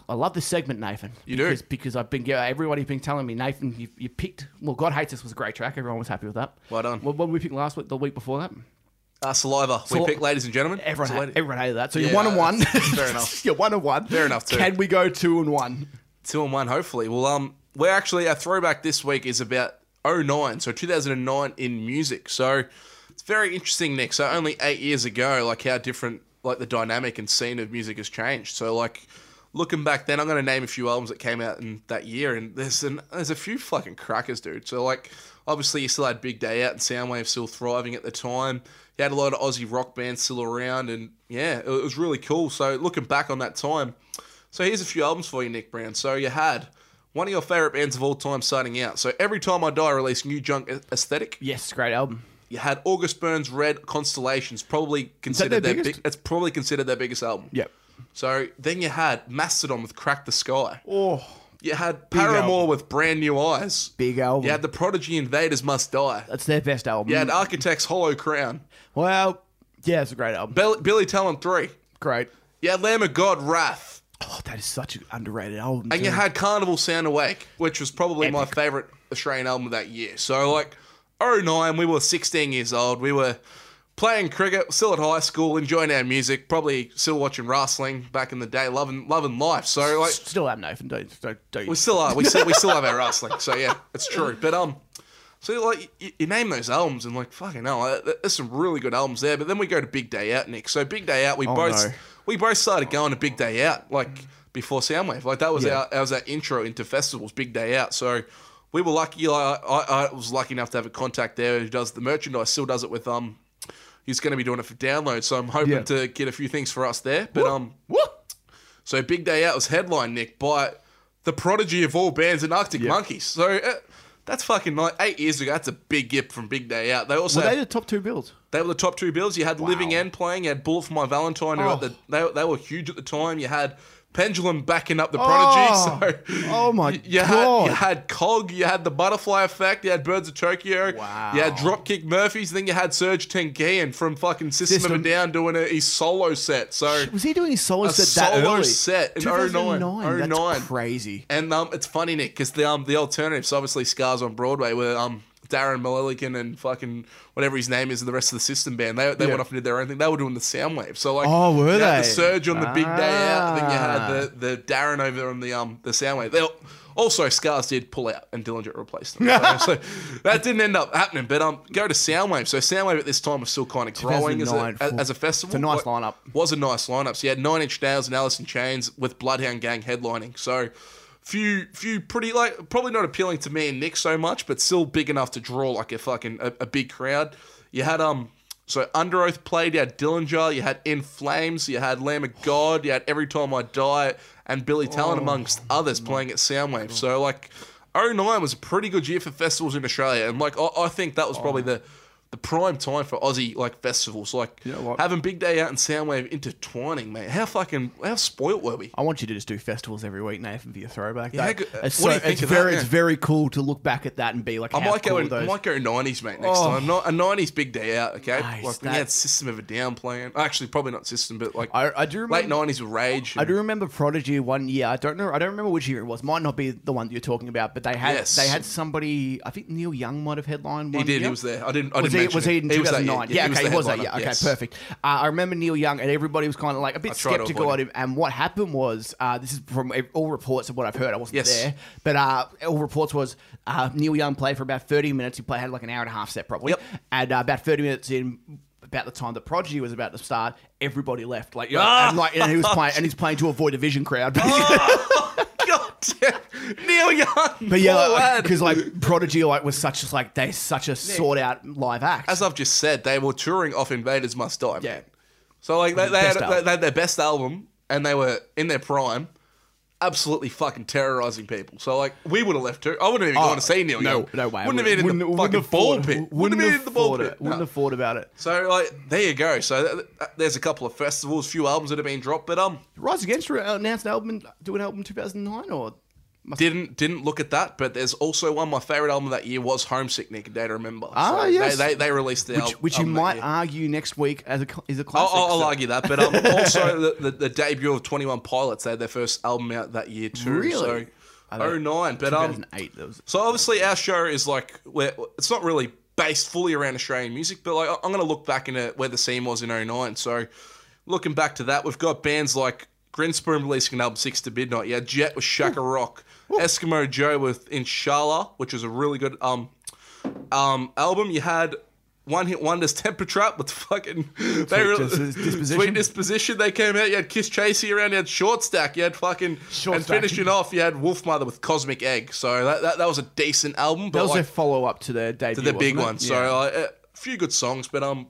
I love this segment, Nathan. You do? because, because I've been yeah, everybody's been telling me, Nathan, you, you picked. Well, God hates us was a great track. Everyone was happy with that. Well done. What, what did we pick last week? The week before that. Uh, saliva. we pick, ladies and gentlemen. Everyone, Saliva. ha- everyone hated that. So Yeah, you're one and one. that's- [laughs] fair enough. [laughs] you're one and one. Fair enough, too. Can we go two and one? Two and one, hopefully. Well, um, we're actually our throwback this week is about 09, so 2009 in music. So it's very interesting, Nick. So only eight years ago, like how different, like the dynamic and scene of music has changed. So like looking back, then I'm going to name a few albums that came out in that year, and there's an there's a few fucking crackers, dude. So like obviously you still had Big Day Out and Soundwave still thriving at the time. You had a lot of Aussie rock bands still around, and yeah, it was really cool. So looking back on that time. So here's a few albums for you, Nick Brown. So you had one of your favorite bands of all time starting out. So every time I die, released New Junk Aesthetic. Yes, great album. You had August Burns Red Constellations, probably considered their their, biggest? big. It's probably considered their biggest album. Yep. So then you had Mastodon with Crack the Skye. Oh, You had Paramore album. with Brand New Eyes. big album. You had the Prodigy Invaders Must Die. That's their best album. You had Architects Hollow Crown. well, yeah, it's a great album. Bill, Billy Talent 3. Great. You had Lamb of God Wrath. Oh, that is such an underrated album. And you had Karnivool Sound Awake, which was probably my favourite Australian album of that year. So, like, 09, we were 16 years old. We were playing cricket, still at high school, enjoying our music, probably still watching wrestling back in the day, loving loving life. So, like, still have Nathan. Don't don't, don't we still are. We still, we still have our wrestling. So, yeah, it's true. But, um, so, like, you, you name those albums and, like, fucking hell, uh, there's some really good albums there. But then we go to Big Day Out, Nick. So, Big Day Out, we Oh, both no. we both started going to Big Day Out, like, before Soundwave. Like, that was Yeah. our that was our intro into festivals, Big Day Out. So, we were lucky. I, I, I was lucky enough to have a contact there who does the merchandise, still does it with, um, he's going to be doing it for download. So, I'm hoping Yeah. to get a few things for us there. But, um, What? so Big Day Out was headline Nick by the prodigy of all bands and Arctic Yeah. Monkeys. So uh, that's fucking like eight years ago. That's a big gip from Big Day Out. They also Were had- they the top two bills? they were the top two bills. You had Living End playing. You had Bullet for My Valentine. Oh. the, they, they were huge at the time. You had Pendulum backing up the Prodigy. Oh. So Oh my [laughs] you, God. had you had Cog. You had the Butterfly Effect. You had Birds of Tokyo. Wow. You had Dropkick Murphys. Then you had Serj Tankian from fucking System, System- of a Down doing a, his solo set. So Was he doing his solo A set that solo early? set in 09. 2009. That's 09. crazy. And um, it's funny, Nick, because the um the alternatives, obviously, Scars on Broadway, were um Daron Malakian and fucking whatever his name is, and the rest of the system band. They, they Yeah. went off and did their own thing. They were doing the Soundwave. So like, Oh, were you had they? the Serj on the big day out. Then you Ah. had the the Darren over on the um the Soundwave. They also Scars did pull out and Dillinger replaced them. So, so [laughs] that didn't end up happening. But um, go to Soundwave. So Soundwave at this time was still kind of growing as a, 2009, as a festival. It's a nice lineup. was a nice lineup. So you had Nine Inch Nails and Alice in Chains with Bloodhound Gang headlining. So few few pretty like probably not appealing to me and Nick so much, but still big enough to draw like a fucking a, a big crowd. You had um so Underoath played, you had Dillinger, you had In Flames, you had Lamb of God, you had Every Time I Die, and Billy Talent amongst others playing at Soundwave. So like 09 was a pretty good year for festivals in Australia, and like I, I think that was probably the the prime time for Aussie like festivals, like You know what? having Big Day Out and Soundwave intertwining, mate. How fucking how spoilt were we? I want you to just do festivals every week, Nathan, for your throwback. Yeah, That- good- it's what do so, you think it's that, very, yeah? it's very cool to look back at that and be like, I how might go in, I might go nineties, mate, next Oh. time. Not a nineties big day out, okay? Nice, like we that- had System of a Down playing. Actually, probably not System, but like I, I do remember. late nineties with Rage. I and- do remember Prodigy one year. I don't know. I don't remember which year it was. Might not be the one that you're talking about, but they had Yes. they had somebody. I think Neil Young might have headlined. One he did. year. He was there. I didn't. I was didn't he, was he in He was that 2009? year. yeah, okay, he was that. Yeah, okay, yes. perfect. Uh, I remember Neil Young, and everybody was kind of like a bit skeptical at him. And what happened was, uh, this is from all reports of what I've heard. I wasn't Yes. there, but uh, all reports was uh, Neil Young played for about 30 minutes. He played had like an hour and a half set probably, Yep. and uh, about 30 minutes in. About the time the Prodigy was about to start, everybody left. Like, Ah! and, like, and he was playing, and he's playing to avoid a vision crowd. [laughs] God damn, [laughs] Neil Young. But yeah, because like Prodigy like was such like they such a sought out live act. as I've just said, they were touring off Invaders Must Die. Yeah. So like they, mm, they, had, they, they had their best album and they were in their prime, absolutely fucking terrorizing people. So like we would have left too. I wouldn't have even gone to see Neil Oh, no, Young. no way. Wouldn't have been in the fucking ball pit. Wouldn't have been in the ball pit. Wouldn't No. have thought about it. So like there you go. So th- th- there's a couple of festivals, few albums that have been dropped, but um Rise Against announced an album, do an album 2009 or didn't didn't look at that. But there's also one. My favorite album of that year was Homesick. Nick, a day to remember. Ah, So yes. They, they, they released the which, al- which you might argue next week as a is a classic. I'll, I'll so- argue that, but um, [laughs] also the, the, the debut of Twenty One Pilots. They had their first album out that year too. Really? So, think 09. But um, 2008. That was So obviously our show is like where it's not really based fully around Australian music, but like I'm going to look back into where the scene was in 09. So looking back to that, we've got bands like Grinspoon releasing an album Six to Midnight. Yeah, Jet with Shaka Rock, Eskimo Joe with Inshallah, which was a really good um um album. You had one hit wonders Temper Trap with fucking they Sweet re- Dis- Disposition. Sweet Disposition. They came out. You had Kisschasy around. You had Short Stack. You had fucking Short and Stack. finishing off. You had Wolfmother with Cosmic Egg. So that that, that was a decent album. But that was like, their follow up to their debut. to the big one. So like, a few good songs, but um,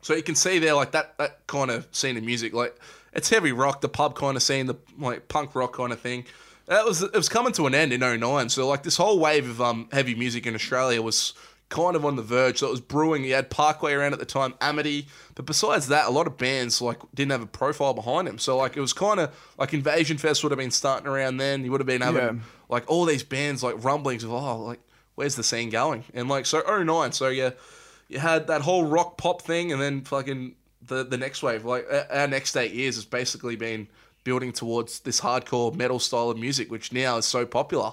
so you can see there like that that kind of scene of music, like it's heavy rock, the pub kind of scene, the like punk rock kind of thing. That was it was coming to an end in 09. So like this whole wave of um heavy music in Australia was kind of on the verge. So it was brewing. You had Parkway around at the time, Amity, but besides that, a lot of bands like didn't have a profile behind them. So like it was kind of like Invasion Fest would have been starting around then. You would have been having Yeah. like all these bands like rumblings of oh like where's the scene going and like so 09 so yeah you had that whole rock pop thing and then fucking the the next wave like our- next eight years has basically been building towards this hardcore metal style of music which now is so popular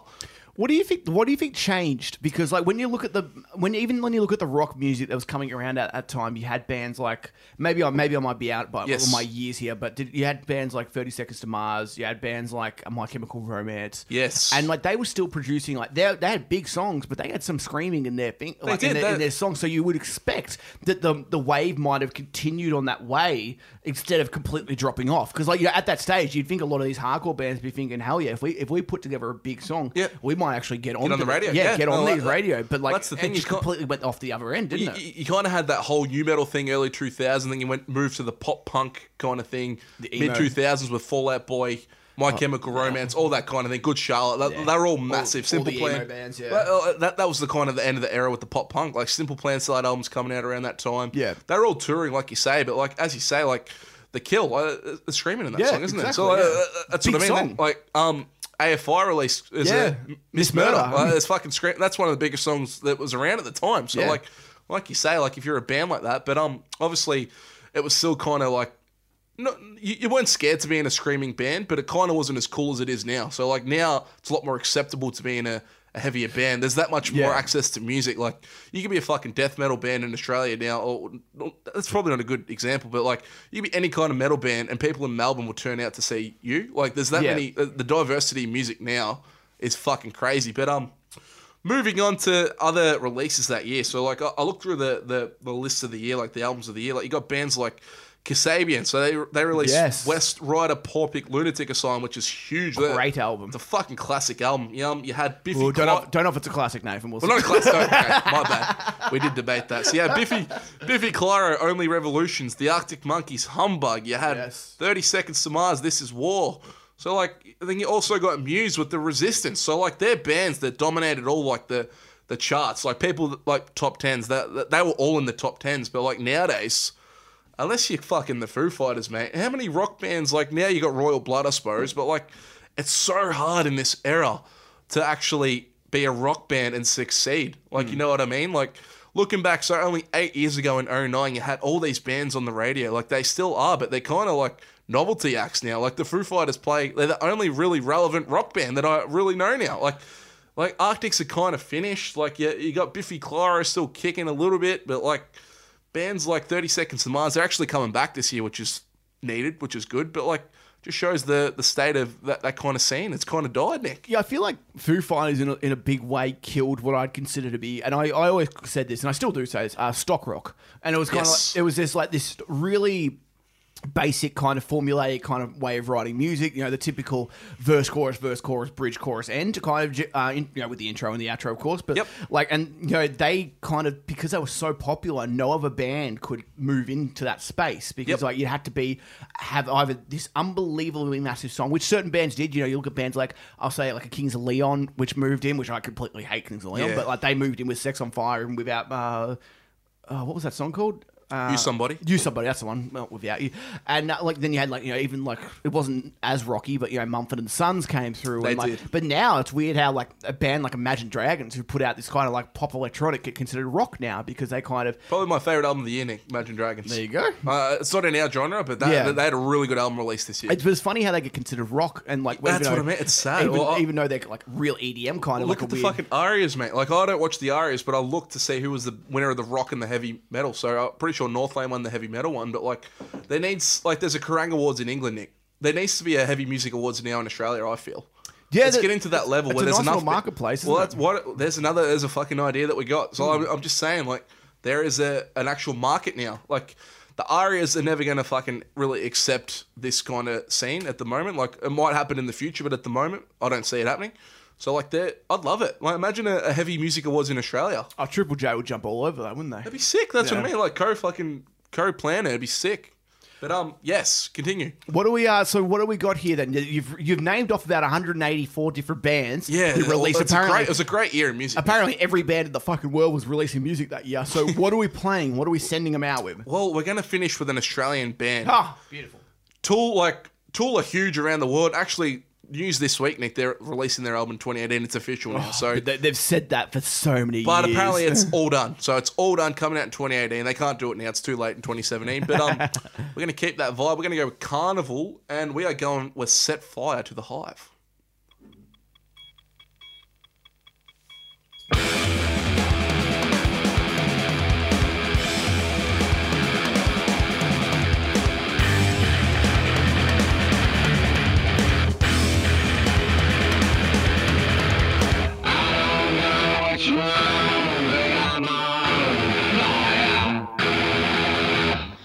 What do you think? What do you think changed? Because like when you look at the when even when you look at the rock music that was coming around at that time, you had bands like maybe I maybe I might be out by Yes. my years here, but did, you had bands like Thirty Seconds to Mars, you had bands like My Chemical Romance, Yes. and like they were still producing like they they had big songs, but they had some screaming in their thing, like did, in, their, in their songs. So you would expect that the the wave might have continued on that way instead of completely dropping off. Because like you at that stage, you'd think a lot of these hardcore bands would be thinking, hell yeah, if we if we put together a big song, Yeah. we might actually get on, on to the radio, Yeah, yeah. get on No, these that- radio. But like that's the thing, it you completely went off the other end, didn't you, it? you, kind of had that whole new metal thing early 2000 then you went moved to the pop punk kind of thing mid 2000s with Fallout Boy My Chemical Romance, all that kind of thing. Good Charlotte, Yeah. they're all All- massive. all Simple the Plan, bands, yeah. That, uh, that that was the kind of the end of the era with the pop punk. Like Simple Plan still had albums coming out around that time. Yeah. they're all touring, like you say. But like as you say, like the Kill, uh, it's screaming in that Yeah, song, isn't exactly, it? So uh, yeah. uh, that's Big what I mean. song. Like um. AFI release is Yeah. Miss Murder. Murder. It's fucking scream. That's one of the biggest songs that was around at the time. So Yeah. like, like you say, like if you're a band like that, but um, obviously, it was still kind of like no, you, you weren't scared to be in a screaming band, but it kind of wasn't as cool as it is now. So like now, it's a lot more acceptable to be in a, a heavier band. There's that much more Yeah. access to music. Like you can be a fucking death metal band in Australia now. Or that's probably not a good example, but like you can be any kind of metal band, and people in Melbourne will turn out to see you. Like there's that Yeah. many. uh, The diversity in music now is fucking crazy. But um. Moving on to other releases that year, so like I, I looked through the, the the list of the year, like the albums of the year. Like you got bands like Kasabian, so they they released Yes. West Ryder Pauper Lunatic Asylum, which is huge. They're- Great album. It's a fucking classic album. You, um, you had Biffy. Don't, know, don't know if it's a classic, Nathan. We'll well, not a classic. okay, [laughs] my bad. We did debate that. So yeah, Biffy, Biffy Clyro, Only Revolutions, The Arctic Monkeys, Humbug. You had Yes. 30 Seconds to Mars, This Is War. So like, then you also got Muse with The Resistance. So like, they're bands that dominated all like the the charts. Like people like top tens. That that- they were all in the top tens. But like nowadays. Unless you're fucking the Foo Fighters, mate. How many rock bands like now you got Royal Blood, I suppose, but like it's so hard in this era to actually be a rock band and succeed. Like you hmm. know what I mean? Like looking back, so only eight years ago in 09, you had all these bands on the radio. Like they still are, but they're kind of like novelty acts now. Like the Foo Fighters play, they're the only really relevant rock band that I really know now. Like like Arctics are kind of finished. Like you, you got Biffy Clyro still kicking a little bit, but like bands like 30 Seconds to Mars, they're actually coming back this year, which is needed, which is good. But like, just shows the the state of that, that kind of scene. It's kind of died, Nick. Yeah, I feel like Foo Fighters in a, in a big way killed what I'd consider to be, and I, I always said this, and I still do say this, uh, stock rock. And it was kind Yes. of like, it was this like this really basic kind of formulaic kind of way of writing music. You know, the typical verse, chorus, verse, chorus, bridge, chorus, end, to kind of, uh, in, you know, with the intro and the outro, of course. But Yep. like, and you know, they kind of because they were so popular, no other band could move into that space because Yep. like you had to be have either this unbelievably massive song, which certain bands did. You know, you look at bands like I'll say like a Kings of Leon, which moved in, which I completely hate Kings of Leon, Yeah. but like they moved in with Sex on Fire and without uh, uh what was that song called? Uh, You somebody. you somebody. That's the one. Well, without you, and uh, like then you had like you know even like it wasn't as rocky, but you know Mumford and Sons came through. They and, like, did. But now it's weird how like a band like Imagine Dragons who put out this kind of like pop electronic get considered rock now because they kind of Probably my favorite album of the year, Nick. Imagine Dragons. there you go. Uh, it's not in our genre, but that, Yeah. they had a really good album released this year. It's, but it's funny how they get considered rock and like That's what though- I mean. It's sad. Even, Well, even though they're like real EDM kind of Look like at the weird. fucking ARIAs, mate. Like I don't watch the ARIAs, but I look to see who was the winner of the rock and the heavy metal. So I'm pretty sure Northlane won the heavy metal one. But like, there needs like there's a Kerrang Awards in England, Nick. There needs to be a heavy music awards now in Australia. I feel. Yeah, let's that- get into that level where there's enough marketplace, Well, that's what. There's another. There's a fucking idea that we got. So I'm, I'm just saying, like, there is a an actual market now. Like, the ARIAs are never going to fucking really accept this kind of scene at the moment. Like, it might happen in the future, but at the moment, I don't see it happening. So, like, that, I'd love it. Like, imagine a, a heavy music awards in Australia. Oh, Triple J would jump all over that, wouldn't they? That'd be sick. That's what I mean. Like, co fucking co planner, it'd be sick. But um, yes, continue. What do we uh? So what do we got here then? You've you've named off about 184 different bands. Yeah, who released it's a apparently. great, it was a great year in music. apparently every band in the fucking world was releasing music that year. So what are we playing? What are we sending them out with? Well, we're gonna finish with an Australian band. Ah, beautiful. Tool, like Tool, are huge around the world. Actually, news this week, Nick. They're releasing their album 2018. It's official now. So, they, they've said that for so many but years. apparently it's [laughs] all done. So it's all done coming out in 2018. They can't do it now. It's too late in 2017. But um, [laughs] we're gonna keep that vibe. We're gonna go with Karnivool, and we are going with Set Fire to the Hive.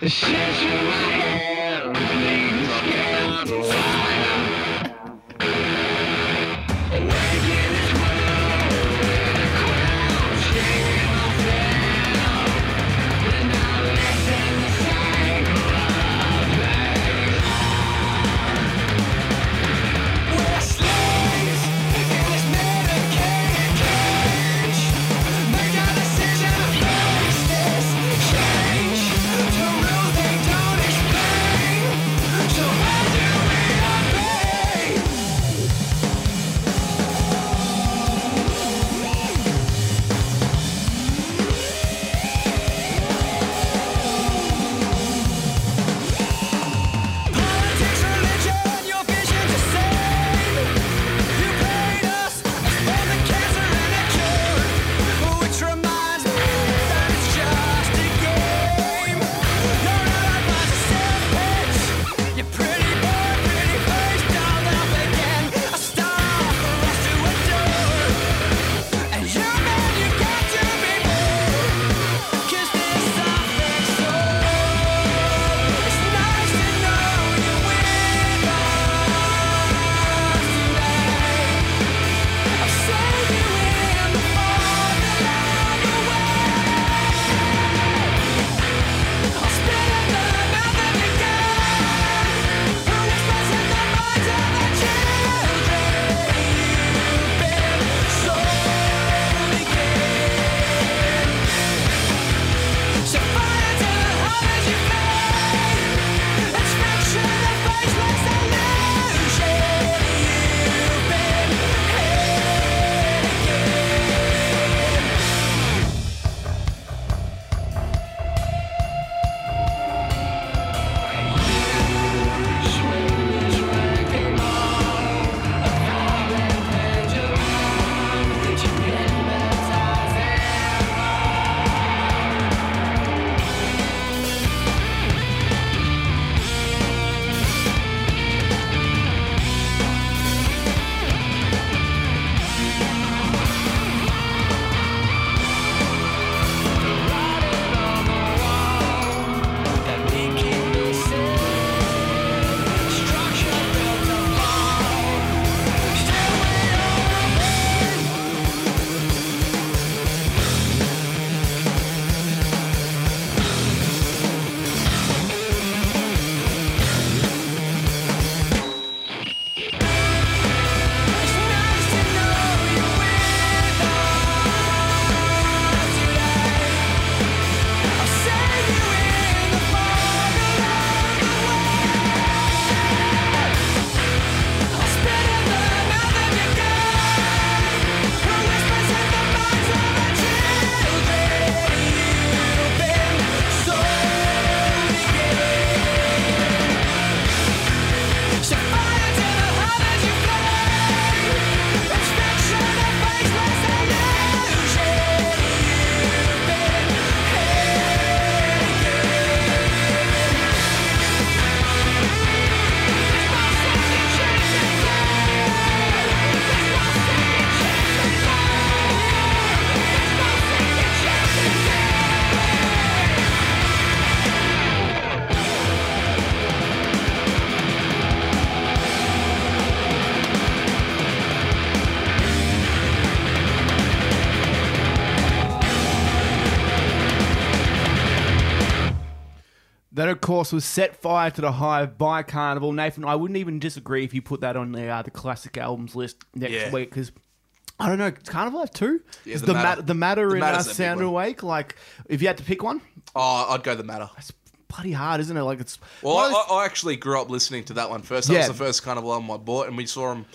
Change to That, of course, was Set Fire to the Hive by Karnivool. Nathan, I wouldn't even disagree if you put that on the, uh, the classic albums list next Yeah. week because. I don't know. Does Karnivool have two? Yeah, Is the the, Matter. the matter The in uh, Matter's a big Sound one. Awake. Like, if you had to pick one, Oh, I'd go the matter. it's bloody hard, isn't it? Like, it's Well, one of I, those- I I actually grew up listening to that one first. That Yeah. was the first of album I bought, and we saw them.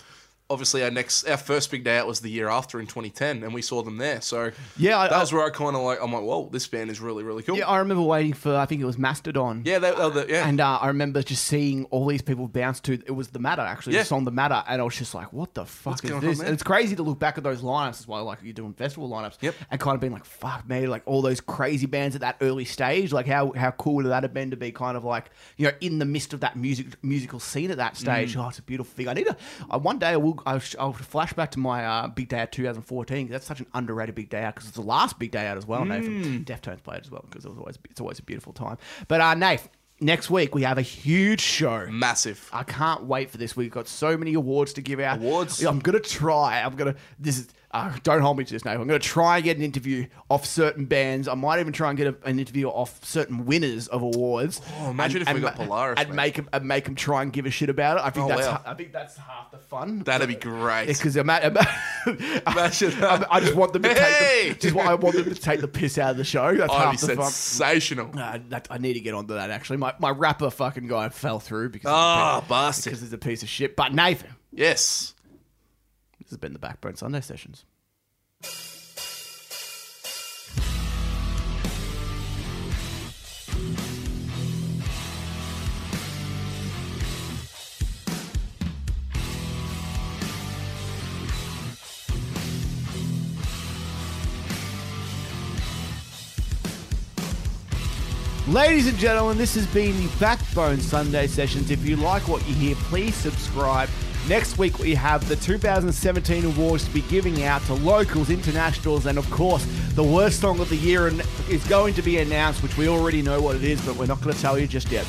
Obviously, our next, our first big day out was the year after in 2010, and we saw them there. So Yeah, I- that was where I kind of like, I'm like, whoa, this band is really, really cool. yeah, I remember waiting for. I think it was Mastodon. yeah, they, they, the- yeah. And uh, I remember just seeing all these people bounce to it was the matter actually Yeah. the song the matter and I was just like what the fuck What's is this and it's crazy to look back at those lineups as well like you're doing festival lineups Yep. and kind of being like fuck man like all those crazy bands at that early stage like how how cool would that have been to be kind of like you know in the midst of that music musical scene at that Mm. stage oh it's a beautiful thing I need to uh, one day I will I'll, I'll flash back to my uh, big day out 2014 that's such an underrated big day out because it's the last big day out as well Mm. Nathan Deftones played as well because it was always it's always a beautiful time but uh Nath next week we have a huge show Massive. I can't wait for this. We've got so many awards to give out. Awards? I'm gonna try. I'm gonna. This is. Uh, don't hold me to this, Nate. I'm gonna try and get an interview off certain bands. I might even try and get a, an interview off certain winners of awards. Oh, imagine if we got ma- Polaris, and mate. make them and make them try and give a shit about it. I think Oh, that's wow. I think that's half the fun. That'd be great. Because ima- ima- [laughs] Imagine [laughs] I, I just want them to take. The, just want, I want them to take the piss out of the show. That's be half the fun. sensational. Uh, that, I need to get onto that actually. My, my rapper fucking guy fell through because because bastard. it's a piece of shit. But Nathan, Yes. Has been the Backbone Sunday sessions. Ladies and gentlemen, this has been the Backbone Sunday sessions. If you like what you hear, please subscribe. Next week, we have the 2017 awards to be giving out to locals, internationals, and of course, the worst song of the year is going to be announced, which we already know what it is, but we're not going to tell you just yet.